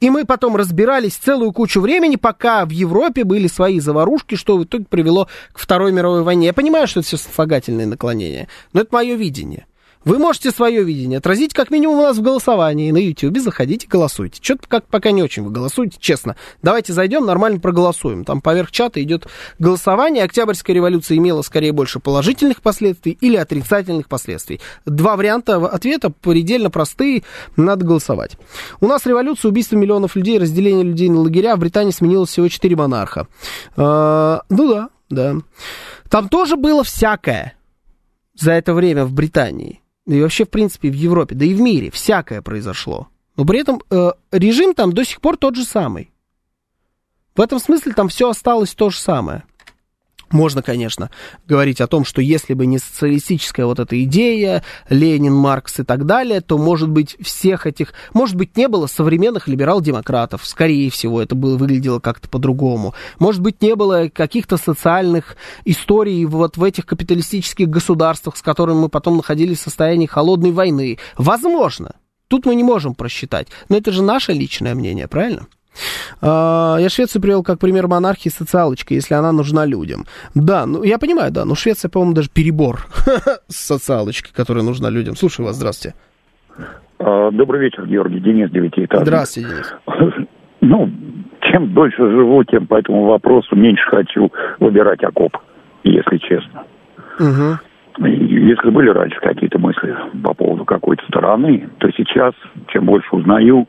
И мы потом разбирались целую кучу времени, пока в Европе были свои заварушки, что в итоге привело к Второй мировой войне. Я понимаю, что это все сослагательное наклонение, но это мое видение. Вы можете свое видение отразить как минимум у нас в голосовании на YouTube. Заходите, голосуйте. Что-то как пока не очень вы голосуете, честно. Давайте зайдем, нормально проголосуем. Там поверх чата идет голосование. Октябрьская революция имела скорее больше положительных последствий или отрицательных последствий. Два варианта ответа предельно простые. Надо голосовать. У нас революция, убийство миллионов людей, разделение людей на лагеря. В Британии сменилось всего четыре монарха. А, ну да, да. Там тоже было всякое за это время в Британии и вообще, в принципе, в Европе, да и в мире всякое произошло. Но при этом э, режим там до сих пор тот же самый. В этом смысле там все осталось то же самое. Можно, конечно, говорить о том, что если бы не социалистическая вот эта идея, Ленин, Маркс и так далее, то, может быть, всех этих... Может быть, не было современных либерал-демократов. Скорее всего, это было, выглядело как-то по-другому. Может быть, не было каких-то социальных историй вот в этих капиталистических государствах, с которыми мы потом находились в состоянии холодной войны. Возможно. Тут мы не можем просчитать. Но это же наше личное мнение, правильно? А, я Швецию привел как пример монархии социалочка, если она нужна людям. Да, ну я понимаю, да, но Швеция, по-моему, даже перебор с социалочкой, которая нужна людям. Слушаю вас, здравствуйте. А, добрый вечер, Георгий. Денис Девятиэтажный. Здравствуйте, Денис. Ну, чем дольше живу, тем по этому вопросу меньше хочу выбирать окоп, если честно. Угу. Если были раньше какие-то мысли по поводу какой-то стороны, то сейчас, чем больше узнаю,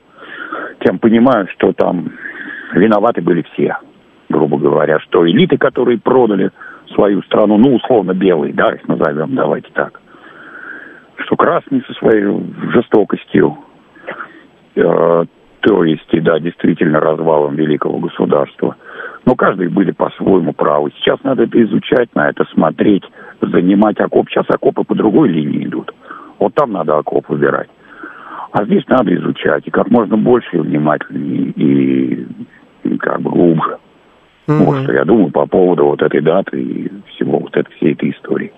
тем понимаю, что там виноваты были все, грубо говоря, что элиты, которые продали свою страну, ну, условно, белые, да, их назовем, давайте так, что красные со своей жестокостью, э, то есть, да, действительно развалом великого государства. Но каждый были по-своему правы. Сейчас надо это изучать, на это смотреть, занимать окоп. Сейчас окопы по другой линии идут. Вот там надо окоп выбирать. А здесь надо изучать, и как можно больше, внимательнее, и, и как бы глубже. Угу. Вот что я думаю по поводу вот этой даты и всего вот этой всей этой истории.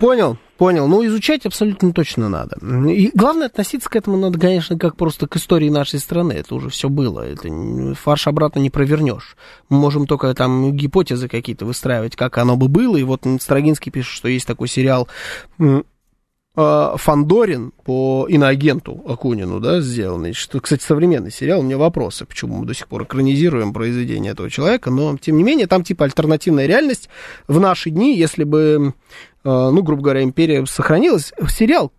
Понял, понял. Ну, изучать абсолютно точно надо. И главное, относиться к этому надо, конечно, как просто к истории нашей страны. Это уже все было. Это фарш обратно не провернешь. Мы можем только там гипотезы какие-то выстраивать, как оно бы было. И вот Строгинский пишет, что есть такой сериал Фандорин по иноагенту Акунину, да, сделанный. Что, кстати, современный сериал. У меня вопросы, почему мы до сих пор экранизируем произведение этого человека. Но, тем не менее, там типа альтернативная реальность в наши дни, если бы, а, ну, грубо говоря, империя сохранилась. Сериал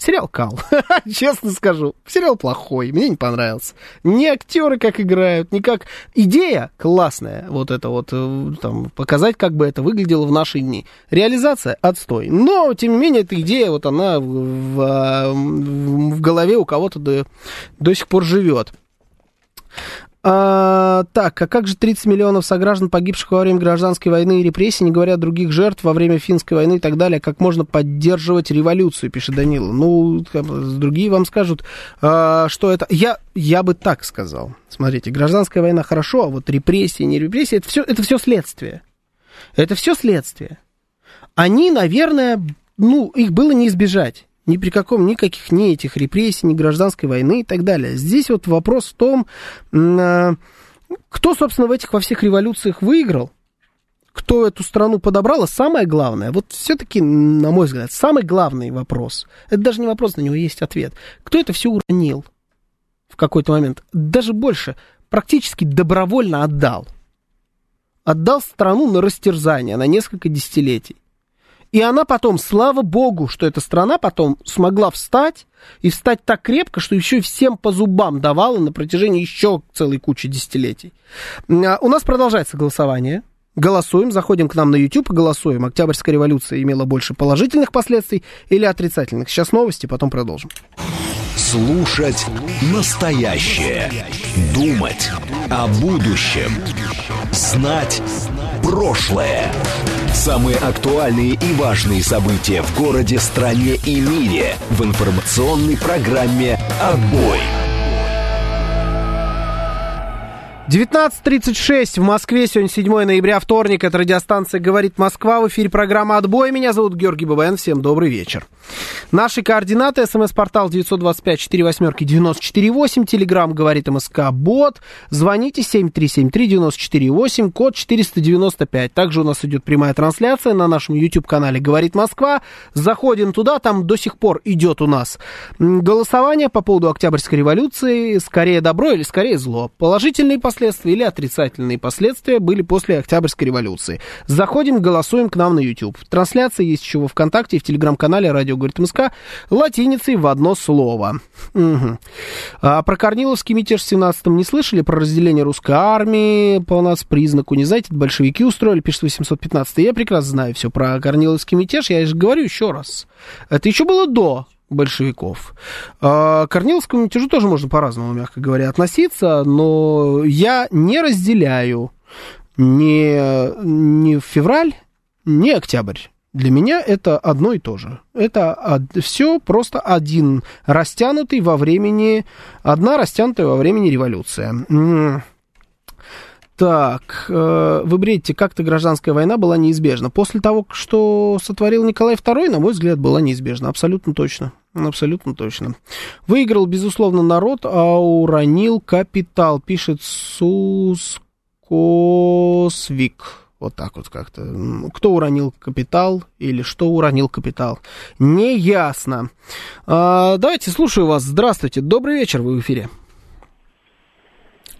Сериал кал, честно скажу. Сериал плохой, мне не понравился. Ни актеры как играют, ни как... Идея классная, вот это вот, э, там, показать, как бы это выглядело в наши дни. Реализация отстой. Но, тем не менее, эта идея, вот она в, в, в голове у кого-то до, до сих пор живет. А, так, а как же 30 миллионов сограждан, погибших во время гражданской войны и репрессий, не говоря о других жертв во время финской войны и так далее, как можно поддерживать революцию, пишет Данила. Ну, другие вам скажут, а, что это... Я, я бы так сказал. Смотрите, гражданская война хорошо, а вот репрессии, не репрессии, это все, это все следствие. Это все следствие. Они, наверное, ну, их было не избежать ни при каком, никаких ни этих репрессий, ни гражданской войны и так далее. Здесь вот вопрос в том, а, кто, собственно, в этих во всех революциях выиграл, кто эту страну подобрал, а самое главное, вот все-таки, на мой взгляд, самый главный вопрос, это даже не вопрос, на него есть ответ, кто это все уронил в какой-то момент, даже больше, практически добровольно отдал. Отдал страну на растерзание на несколько десятилетий. И она потом, слава богу, что эта страна потом смогла встать, и встать так крепко, что еще и всем по зубам давала на протяжении еще целой кучи десятилетий. А, у нас продолжается голосование. Голосуем, заходим к нам на YouTube и голосуем. Октябрьская революция имела больше положительных последствий или отрицательных? Сейчас новости, потом продолжим. Слушать настоящее. Думать о будущем. Знать прошлое. Самые актуальные и важные события в городе, стране и мире в информационной программе «Отбой». 19.36 в Москве, сегодня 7 ноября, вторник, это радиостанция «Говорит Москва», в эфире программа «Отбой», меня зовут Георгий Бабаян, всем добрый вечер. Наши координаты, смс-портал 925-48-94-8, телеграмм «Говорит МСК», бот, звоните 7373-94-8, код 495. Также у нас идет прямая трансляция на нашем YouTube-канале «Говорит Москва», заходим туда, там до сих пор идет у нас голосование по поводу Октябрьской революции, скорее добро или скорее зло, положительные последствия последствия или отрицательные последствия были после Октябрьской революции. Заходим, голосуем к нам на YouTube. Трансляция есть еще во ВКонтакте и в Телеграм-канале «Радио говорит МСК» латиницей в одно слово. Угу. А про Корниловский мятеж в 17-м не слышали? Про разделение русской армии по нас признаку не знаете? Большевики устроили, пишет 815 Я прекрасно знаю все про Корниловский мятеж. Я же говорю еще раз. Это еще было до большевиков. А, к Корниловскому мятежу тоже можно по-разному, мягко говоря, относиться, но я не разделяю не, не февраль, не октябрь. Для меня это одно и то же. Это все просто один растянутый во времени, одна растянутая во времени революция. Так, э, вы бредите, как-то гражданская война была неизбежна. После того, что сотворил Николай II, на мой взгляд, была неизбежна. Абсолютно точно. Абсолютно точно. Выиграл, безусловно, народ, а уронил капитал, пишет Сускосвик. Вот так вот как-то. Кто уронил капитал или что уронил капитал? Неясно. А, давайте слушаю вас. Здравствуйте. Добрый вечер, вы в эфире.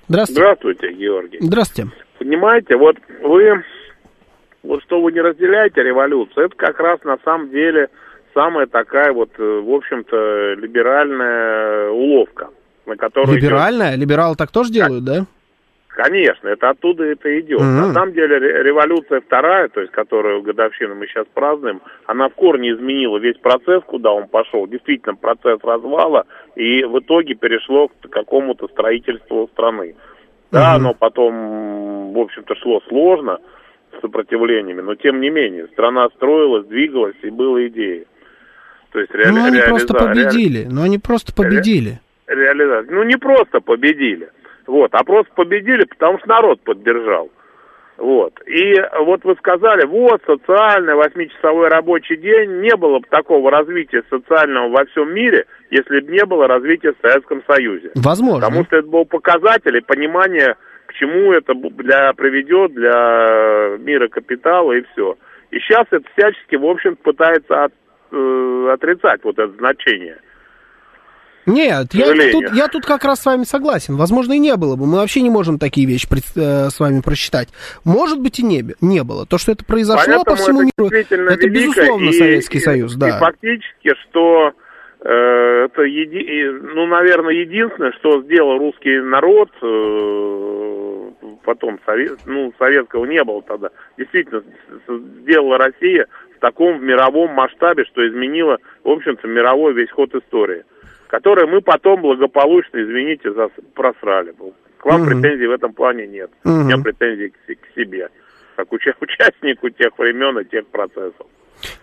Здравствуйте. Здравствуйте, Георгий. Здравствуйте. Понимаете, вот вы, вот что вы не разделяете революцию, это как раз на самом деле самая такая вот, э, в общем-то, либеральная уловка, на которую... Либеральная? Идет... Либералы так тоже делают, да? Конечно, это оттуда это идет. Mm-hmm. На самом деле революция вторая, то есть которую годовщину мы сейчас празднуем, она в корне изменила весь процесс, куда он пошел. Действительно, процесс развала, и в итоге перешло к какому-то строительству страны. Да, mm-hmm. оно потом, в общем-то, шло сложно с сопротивлениями, но тем не менее, страна строилась, двигалась, и была идея. То есть реали... Ну, они реализа... просто победили, реали... ну, они просто победили. Ре... Реализация. Ну, не просто победили вот, а просто победили, потому что народ поддержал. Вот. И вот вы сказали, вот, социальный восьмичасовой рабочий день, не было бы такого развития социального во всем мире, если бы не было развития в Советском Союзе. Возможно. Потому что это был показатель и понимание, к чему это для, приведет для мира капитала и все. И сейчас это всячески, в общем, пытается от, э, отрицать вот это значение – нет, я тут, я тут как раз с вами согласен. Возможно, и не было бы. Мы вообще не можем такие вещи пред, э, с вами просчитать. Может быть, и не, не было. То, что это произошло Поэтому по всему это миру, это, безусловно, и, Советский и, Союз. Да. И фактически, что э, это, еди, ну, наверное, единственное, что сделал русский народ, э, потом совет, ну, советского не было тогда, действительно, сделала Россия в таком мировом масштабе, что изменила, в общем-то, мировой весь ход истории которые мы потом благополучно, извините, зас... просрали. К вам угу. претензий в этом плане нет. Угу. У меня претензий к, к себе, как уча... участнику тех времен и тех процессов.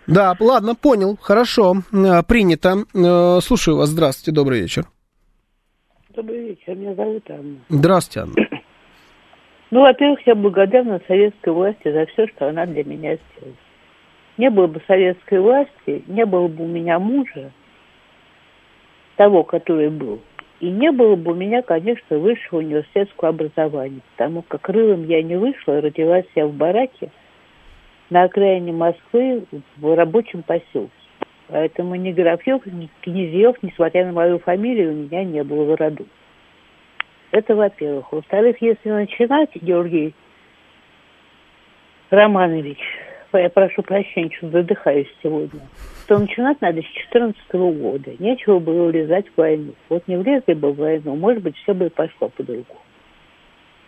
Да, ладно, понял, хорошо, э, принято. Э, слушаю вас, здравствуйте, добрый вечер. Добрый вечер, меня зовут Анна. Здравствуйте, Анна. Ну, во-первых, я благодарна советской власти за все, что она для меня сделала. Не было бы советской власти, не было бы у меня мужа, того, который был. И не было бы у меня, конечно, высшего университетского образования, потому как крылом я не вышла, родилась я в бараке на окраине Москвы в рабочем поселке. Поэтому ни графьев, ни князьев, несмотря на мою фамилию, у меня не было в роду. Это во-первых. Во-вторых, если начинать, Георгий Романович, я прошу прощения, что задыхаюсь сегодня, то начинать надо с 2014 года. Нечего было влезать в войну. Вот не влезли бы в войну, может быть, все бы и пошло по-другому.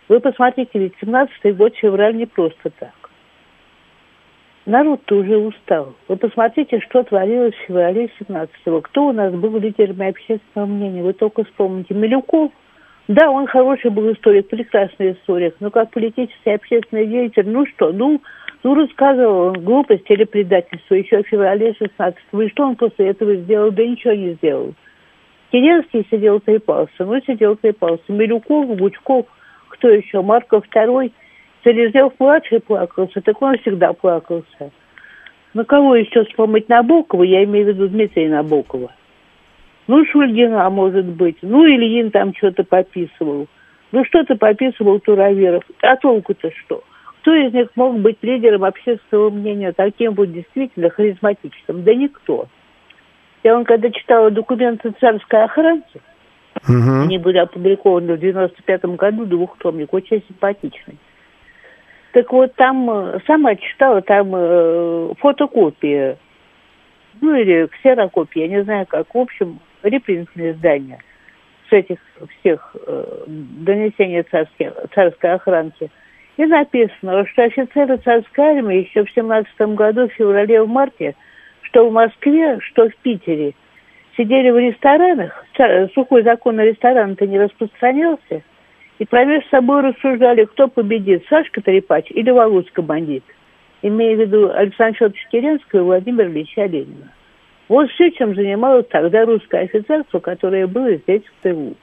Вы посмотрите, ведь 17-й год февраль не просто так. Народ-то уже устал. Вы посмотрите, что творилось в феврале 17-го. Кто у нас был лидерами общественного мнения? Вы только вспомните. Милюков? Да, он хороший был историк, прекрасный историк. Но как политический общественный деятель, ну что, ну, ну, рассказывал он глупость или предательство еще в феврале 16-го. И что он после этого сделал? Да ничего не сделал. Керенский сидел трепался. Ну, сидел трепался. Милюков, Гучков, кто еще? Марков второй. Селезнев-младший плакался, так он всегда плакался. На кого еще вспомнить Набокова? Я имею в виду Дмитрия Набокова. Ну, Шульгина, может быть. Ну, Ильин там что-то пописывал. Ну, что-то пописывал Тураверов. А толку-то что? Кто из них мог быть лидером общественного мнения, таким вот действительно харизматичным? Да никто. Я он когда читала документы царской охраны, угу. они были опубликованы в 95 году, двухтомник, очень симпатичный. Так вот, там, э, сама читала, там э, фотокопия, ну или ксерокопия, я не знаю как, в общем, репринтные издания с этих всех э, донесений царской, царской охранки – и написано, что офицеры царской армии еще в 17 году, в феврале, в марте, что в Москве, что в Питере, сидели в ресторанах, сухой закон на ресторан-то не распространялся, И промеж собой рассуждали, кто победит, Сашка Трепач или Володька бандит. Имея в виду Александр Федорович Керенского и Владимир Ильича Ленина. Вот все, чем занималось тогда русское офицерство, которое было здесь в тылу.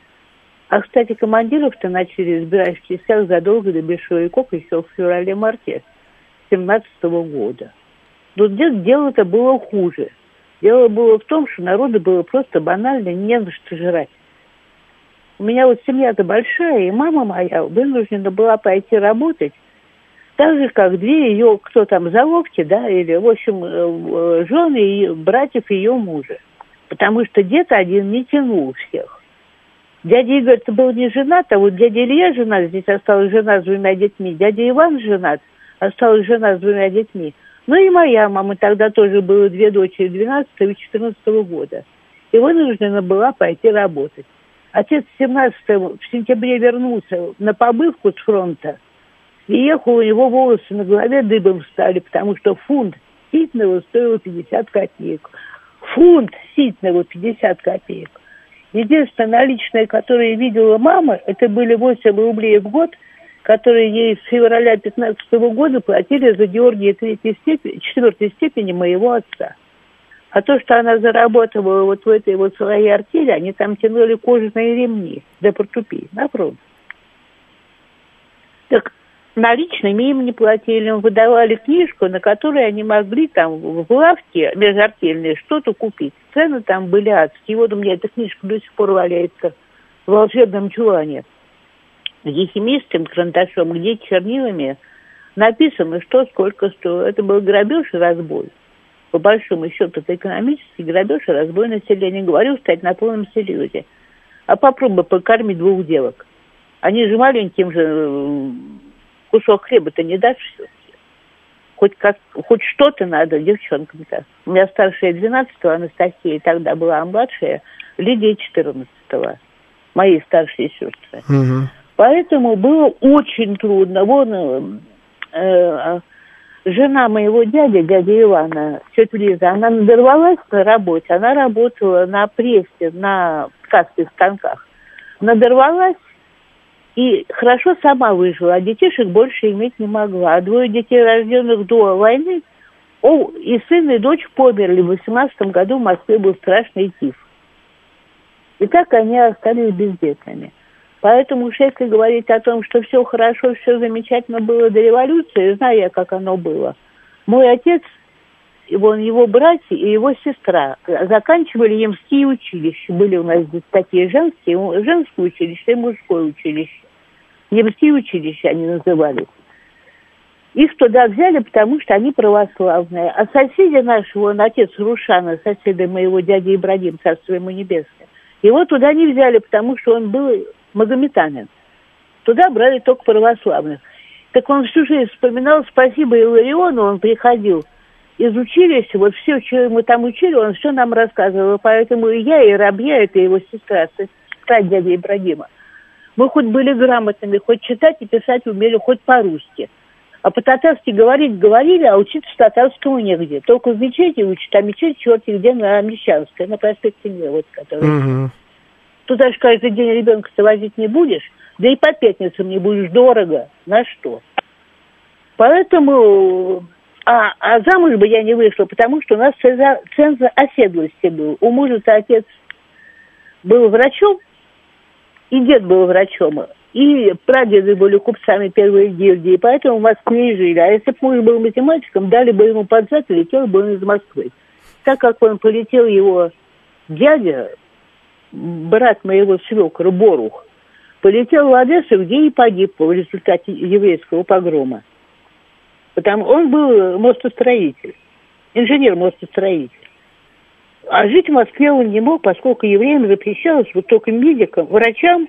А, кстати, командиров-то начали избирать в частях задолго до большевиков еще в феврале-марте 17 года. Но дело-то было хуже. Дело было в том, что народу было просто банально не на что жрать. У меня вот семья-то большая, и мама моя вынуждена была пойти работать, так же, как две ее, кто там, за локти, да, или, в общем, э, э, жены и братьев ее мужа. Потому что дед один не тянул всех. Дядя Игорь был не женат, а вот дядя Илья женат, здесь осталась жена с двумя детьми. Дядя Иван женат, осталась жена с двумя детьми. Ну и моя мама тогда тоже было две дочери 12 и 14 года. И вынуждена была пойти работать. Отец 17 в сентябре вернулся на побывку с фронта. И ехал, у него волосы на голове дыбом стали, потому что фунт ситного стоил 50 копеек. Фунт ситного 50 копеек. Единственное наличное, которое видела мама, это были 8 рублей в год, которые ей с февраля 15 года платили за Георгия третьей степени, четвертой степени моего отца. А то, что она заработала вот в этой вот своей артели, они там тянули кожаные ремни до портупей на фронт. Так наличными им не платили, им выдавали книжку, на которой они могли там в лавке межартельной что-то купить. Цены там были адские. Вот у меня эта книжка до сих пор валяется в волшебном чулане. Где химистым карандашом, где чернилами написано, что сколько стоит. Это был грабеж и разбой по большому счету, это экономический грабеж и разбой населения. Говорю, кстати, на полном серьезе. А попробуй покормить двух девок. Они же маленьким же кусок хлеба-то не дашь все. Хоть, как, хоть что-то надо девчонкам-то. У меня старшая 12-го, Анастасия, тогда была, а младшая Лидия 14-го. Мои старшие сестры. Угу. Поэтому было очень трудно. Вон э, э жена моего дяди, дядя Ивана, тетя Лиза, она надорвалась на работе. Она работала на прессе, на ткацких станках. Надорвалась и хорошо сама выжила, а детишек больше иметь не могла. А двое детей, рожденных до войны, о, и сын, и дочь померли. В 18 году в Москве был страшный тиф. И так они остались бездетными. Поэтому уж если говорить о том, что все хорошо, все замечательно было до революции, знаю я, как оно было. Мой отец, вон его братья и его сестра заканчивали ямские училища. Были у нас здесь такие женские, женское училище и мужское училище. Ямские училища они назывались. Их туда взяли, потому что они православные. А соседи нашего, он отец Рушана, соседа моего дяди Ибрагим, царство ему небесное, его туда не взяли, потому что он был магометанин. Туда брали только православных. Так он всю жизнь вспоминал, спасибо Илариону, он приходил из училища, вот все, что ему там учили, он все нам рассказывал. Поэтому и я, и Рабья, это его сестра, сестра дяди Ибрагима. Мы хоть были грамотными, хоть читать и писать умели, хоть по-русски. А по-татарски говорить говорили, а учиться татарскому негде. Только в мечети учат, а мечеть черти где на Мещанской, на проспекте Мира, вот который. Угу. Туда же каждый день ребенка-то возить не будешь, да и по пятницам не будешь дорого. На что? Поэтому... А, а замуж бы я не вышла, потому что у нас ценз оседлости был. У мужа-то отец был врачом, и дед был врачом, и прадеды были купцами первой гильдии, поэтому в Москве и жили. А если бы муж был математиком, дали бы ему под зад и летел бы он из Москвы. Так как он полетел его дядя, брат моего свекра Борух, полетел в Одессу, где и погиб в результате еврейского погрома. Потому он был мостостроитель, инженер мостостроитель. А жить в Москве он не мог, поскольку евреям запрещалось вот только медикам, врачам,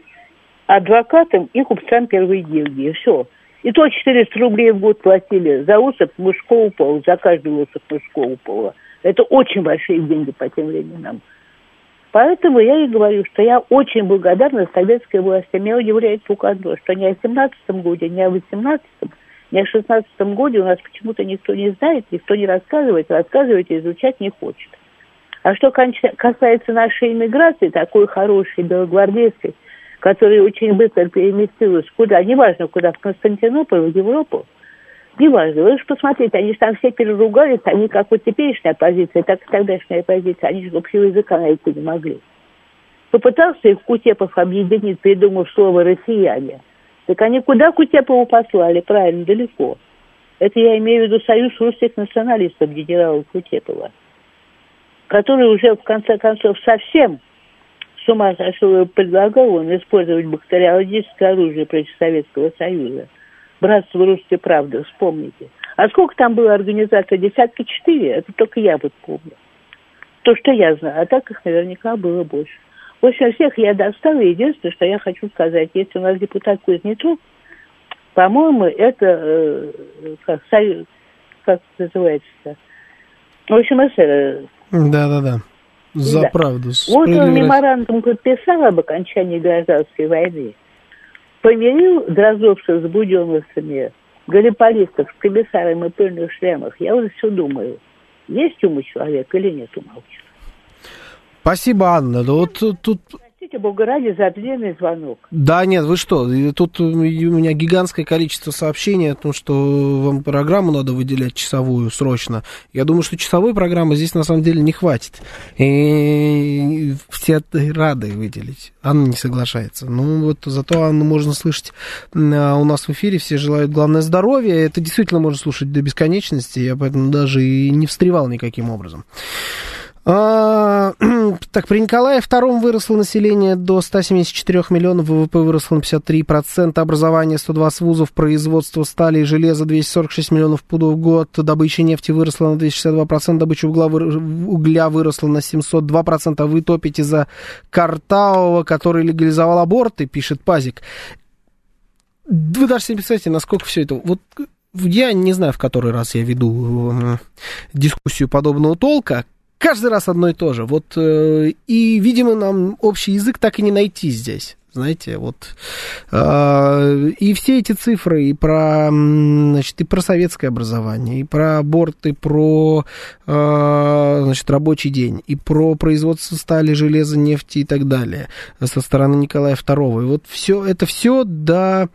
адвокатам и купцам первой гильдии. Все. И то 400 рублей в год платили за усып мужского пола, за каждый усып мужского пола. Это очень большие деньги по тем временам. Поэтому я и говорю, что я очень благодарна советской власти. Меня удивляет только одно, что ни о 17 годе, ни о 18 ни о 16 годе у нас почему-то никто не знает, никто не рассказывает, рассказывать и изучать не хочет. А что касается нашей иммиграции, такой хорошей, белогвардейской, которая очень быстро переместилась куда, неважно куда, в Константинополь, в Европу, неважно. Вы же посмотрите, они же там все переругались, они как вот теперешняя оппозиция, так и тогдашняя оппозиция, они же общего языка найти не могли. Попытался их Кутепов объединить, придумав слово «россияне». Так они куда Кутепову послали? Правильно, далеко. Это я имею в виду союз русских националистов генерала Кутепова, который уже в конце концов совсем с ума сошел и предлагал он использовать бактериологическое оружие против Советского Союза. Братство русской правды, вспомните. А сколько там было организаций? Десятка четыре? Это только я вот помню. То, что я знаю. А так их наверняка было больше. В общем, всех я достала. Единственное, что я хочу сказать, если у нас депутат Кузнецов, по-моему, это, э, как, союз, как называется В общем, эсер. Да-да-да. За да. правду. Вот он меморандум подписал об окончании гражданской войны. Помирил Дрозовцев с буденовцами, галиполистов с комиссарами и пыльных шлемах. Я уже все думаю, есть ум у человека или нет ума у человека. Спасибо, Анна. Да вот тут... Простите, Бога ради, за длинный звонок. Да нет, вы что, тут у меня гигантское количество сообщений о том, что вам программу надо выделять часовую срочно. Я думаю, что часовой программы здесь на самом деле не хватит. И все рады выделить. Анна не соглашается. Ну вот зато Анну можно слышать а, у нас в эфире. Все желают главное здоровья. Это действительно можно слушать до бесконечности. Я поэтому даже и не встревал никаким образом. А, так, при Николае II выросло население до 174 миллионов, ВВП выросло на 53%, образование 120 вузов, производство стали и железа 246 миллионов пудов в год, добыча нефти выросла на 262%, добыча угля, угля выросла на 702%, а вы топите за Картаова, который легализовал аборты, пишет Пазик. Вы даже себе представляете, насколько все это... Вот я не знаю, в который раз я веду э, дискуссию подобного толка, каждый раз одно и то же. Вот, э, и, видимо, нам общий язык так и не найти здесь. Знаете, вот э, и все эти цифры и про, значит, и про советское образование, и про аборт, и про, э, значит, рабочий день, и про производство стали, железа, нефти и так далее со стороны Николая II. И вот все это все до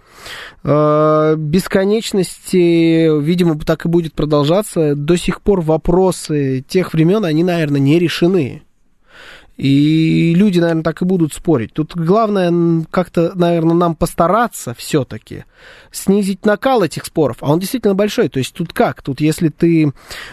э, бесконечности, видимо, так и будет продолжаться. До сих пор вопросы тех времен, они, наверное, не решены. И люди, наверное, так и будут спорить. Тут главное как-то, наверное, нам постараться все-таки снизить накал этих споров. А он действительно большой. То есть тут как? Тут если ты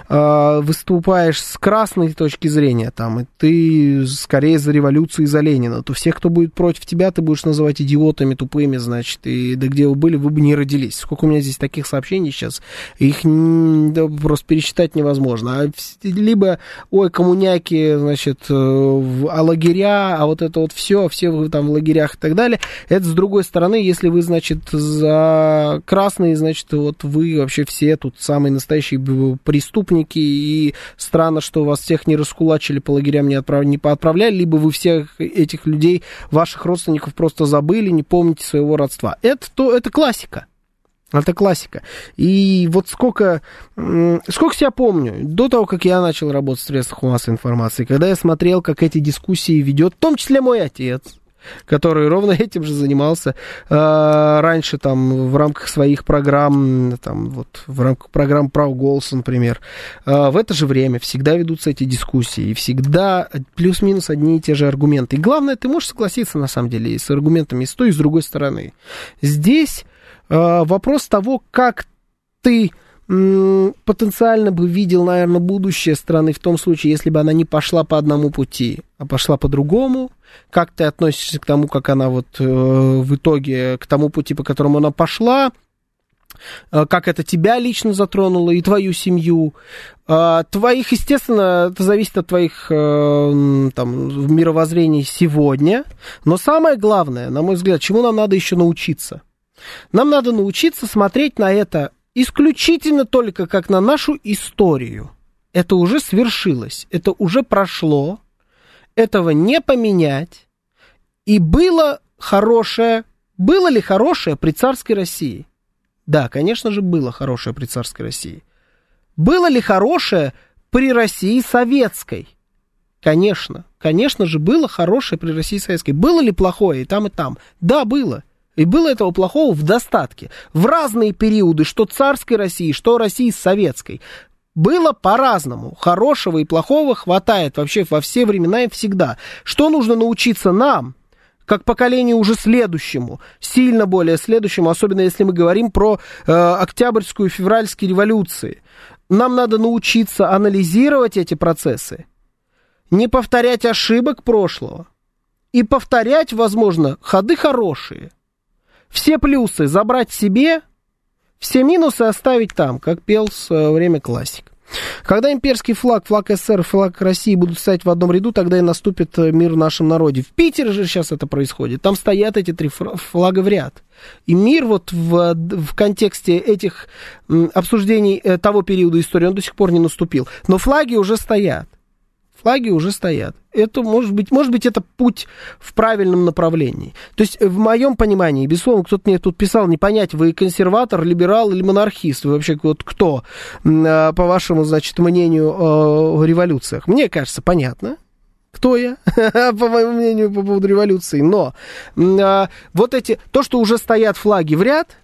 э, выступаешь с красной точки зрения, там, и ты скорее за революцию и за Ленина, то всех, кто будет против тебя, ты будешь называть идиотами, тупыми, значит, и да где вы были, вы бы не родились. Сколько у меня здесь таких сообщений сейчас, их да, просто пересчитать невозможно. А либо, ой, коммуняки, значит, э, а лагеря, а вот это вот все, все вы там в лагерях и так далее. Это с другой стороны, если вы, значит, за красные, значит, вот вы вообще все тут самые настоящие преступники, и странно, что вас всех не раскулачили, по лагерям не, отправ... не поотправляли, либо вы всех этих людей, ваших родственников просто забыли, не помните своего родства. Это, то, это классика. Это классика. И вот сколько, сколько себя помню, до того, как я начал работать в средствах массовой информации, когда я смотрел, как эти дискуссии ведет, в том числе мой отец, который ровно этим же занимался э, раньше там в рамках своих программ, там вот в рамках программ «Прав голос», например. Э, в это же время всегда ведутся эти дискуссии, и всегда плюс-минус одни и те же аргументы. И главное, ты можешь согласиться, на самом деле, с аргументами и с той, и с другой стороны. Здесь вопрос того, как ты потенциально бы видел, наверное, будущее страны в том случае, если бы она не пошла по одному пути, а пошла по другому. Как ты относишься к тому, как она вот э, в итоге, к тому пути, по которому она пошла, э, как это тебя лично затронуло и твою семью. Твоих, естественно, это зависит от твоих там, мировоззрений сегодня. Но самое главное, на мой взгляд, чему нам надо еще научиться – нам надо научиться смотреть на это исключительно только как на нашу историю. Это уже свершилось, это уже прошло, этого не поменять. И было хорошее, было ли хорошее при царской России? Да, конечно же, было хорошее при царской России. Было ли хорошее при России советской? Конечно, конечно же, было хорошее при России Советской. Было ли плохое и там, и там? Да, было. И было этого плохого в достатке. В разные периоды, что царской России, что России советской. Было по-разному. Хорошего и плохого хватает вообще во все времена и всегда. Что нужно научиться нам, как поколению уже следующему, сильно более следующему, особенно если мы говорим про э, Октябрьскую и Февральские революции. Нам надо научиться анализировать эти процессы, не повторять ошибок прошлого и повторять, возможно, ходы хорошие. Все плюсы забрать себе, все минусы оставить там, как пел в свое время классик. Когда имперский флаг, флаг СССР, флаг России будут стоять в одном ряду, тогда и наступит э, мир в нашем народе. В Питере же сейчас это происходит. Там стоят эти три флага в ряд. И мир вот в, в контексте этих обсуждений э, того периода истории, он до сих пор не наступил. Но флаги уже стоят флаги уже стоят. Это может быть, может быть, это путь в правильном направлении. То есть, в моем понимании, безусловно, кто-то мне тут писал, не понять, вы консерватор, либерал или монархист, вы вообще вот кто, а, по вашему, значит, мнению о революциях. Мне кажется, понятно, кто я, по моему мнению, по поводу революции. Но а, вот эти, то, что уже стоят флаги в ряд,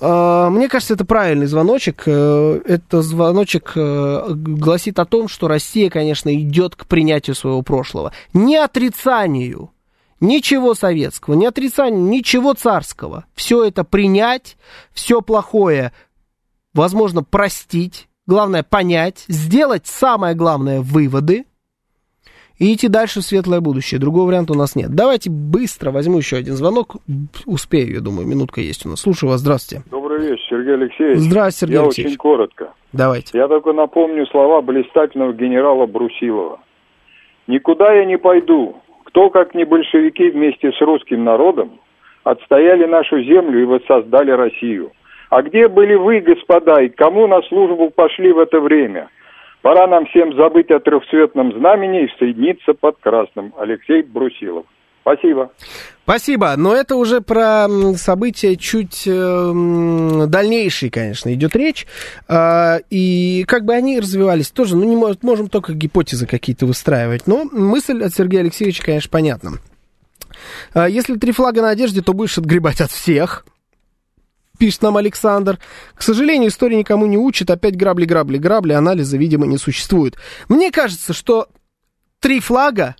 мне кажется, это правильный звоночек. Э, это звоночек э, гласит о том, что Россия, конечно, идет к принятию своего прошлого. Не отрицанию. Ничего советского, не отрицанию, ничего царского. Все это принять, все плохое, возможно, простить, главное понять, сделать самое главное выводы, и идти дальше в светлое будущее. Другого варианта у нас нет. Давайте быстро возьму еще один звонок. Успею, я думаю, минутка есть у нас. Слушаю вас, здравствуйте. Добрый вечер, Сергей Алексеевич. Здравствуйте, Сергей я Алексеевич. очень коротко. Давайте. Я только напомню слова блистательного генерала Брусилова. «Никуда я не пойду. Кто, как не большевики вместе с русским народом, отстояли нашу землю и воссоздали Россию. А где были вы, господа, и кому на службу пошли в это время?» Пора нам всем забыть о трехцветном знамени и соединиться под красным. Алексей Брусилов. Спасибо. Спасибо. Но это уже про события чуть э, дальнейшие, конечно, идет речь. Э, и как бы они развивались тоже, ну, не может, можем только гипотезы какие-то выстраивать. Но мысль от Сергея Алексеевича, конечно, понятна. Э, если три флага на одежде, то будешь отгребать от всех пишет нам Александр. К сожалению, история никому не учит. Опять грабли, грабли, грабли. Анализа, видимо, не существует. Мне кажется, что три флага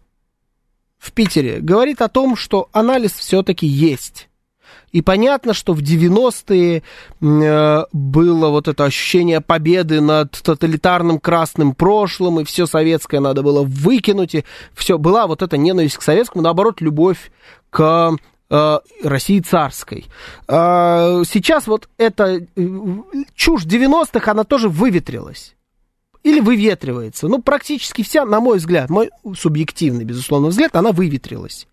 в Питере говорит о том, что анализ все-таки есть. И понятно, что в 90-е э, было вот это ощущение победы над тоталитарным красным прошлым, и все советское надо было выкинуть, и все, была вот эта ненависть к советскому, наоборот, любовь к России царской. Э, сейчас вот эта э, чушь 90-х, она тоже выветрилась. Или выветривается. Ну, практически вся, на мой взгляд, мой субъективный, безусловно, взгляд, она выветрилась.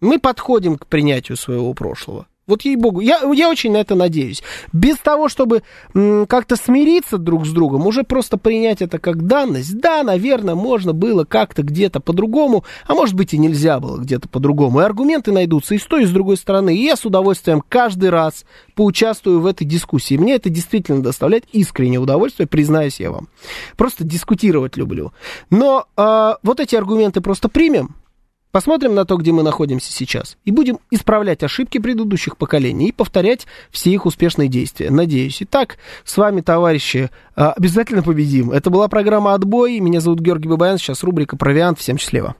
Мы подходим к принятию своего прошлого. Вот ей-богу, я, я очень на это надеюсь. Без того, чтобы как-то смириться друг с другом, уже просто принять это как данность. Да, наверное, можно было как-то где-то по-другому, а может быть и нельзя было где-то по-другому. И аргументы найдутся и с той, и с другой стороны. И я с удовольствием каждый раз поучаствую в этой дискуссии. Мне это действительно доставляет искреннее удовольствие, признаюсь я вам. Просто дискутировать люблю. Но э, вот эти аргументы просто примем, Посмотрим на то, где мы находимся сейчас, и будем исправлять ошибки предыдущих поколений и повторять все их успешные действия. Надеюсь. Итак, с вами, товарищи, а, обязательно победим. Это была программа «Отбой». Меня зовут Георгий Бабаян. Сейчас рубрика «Провиант». Всем счастливо.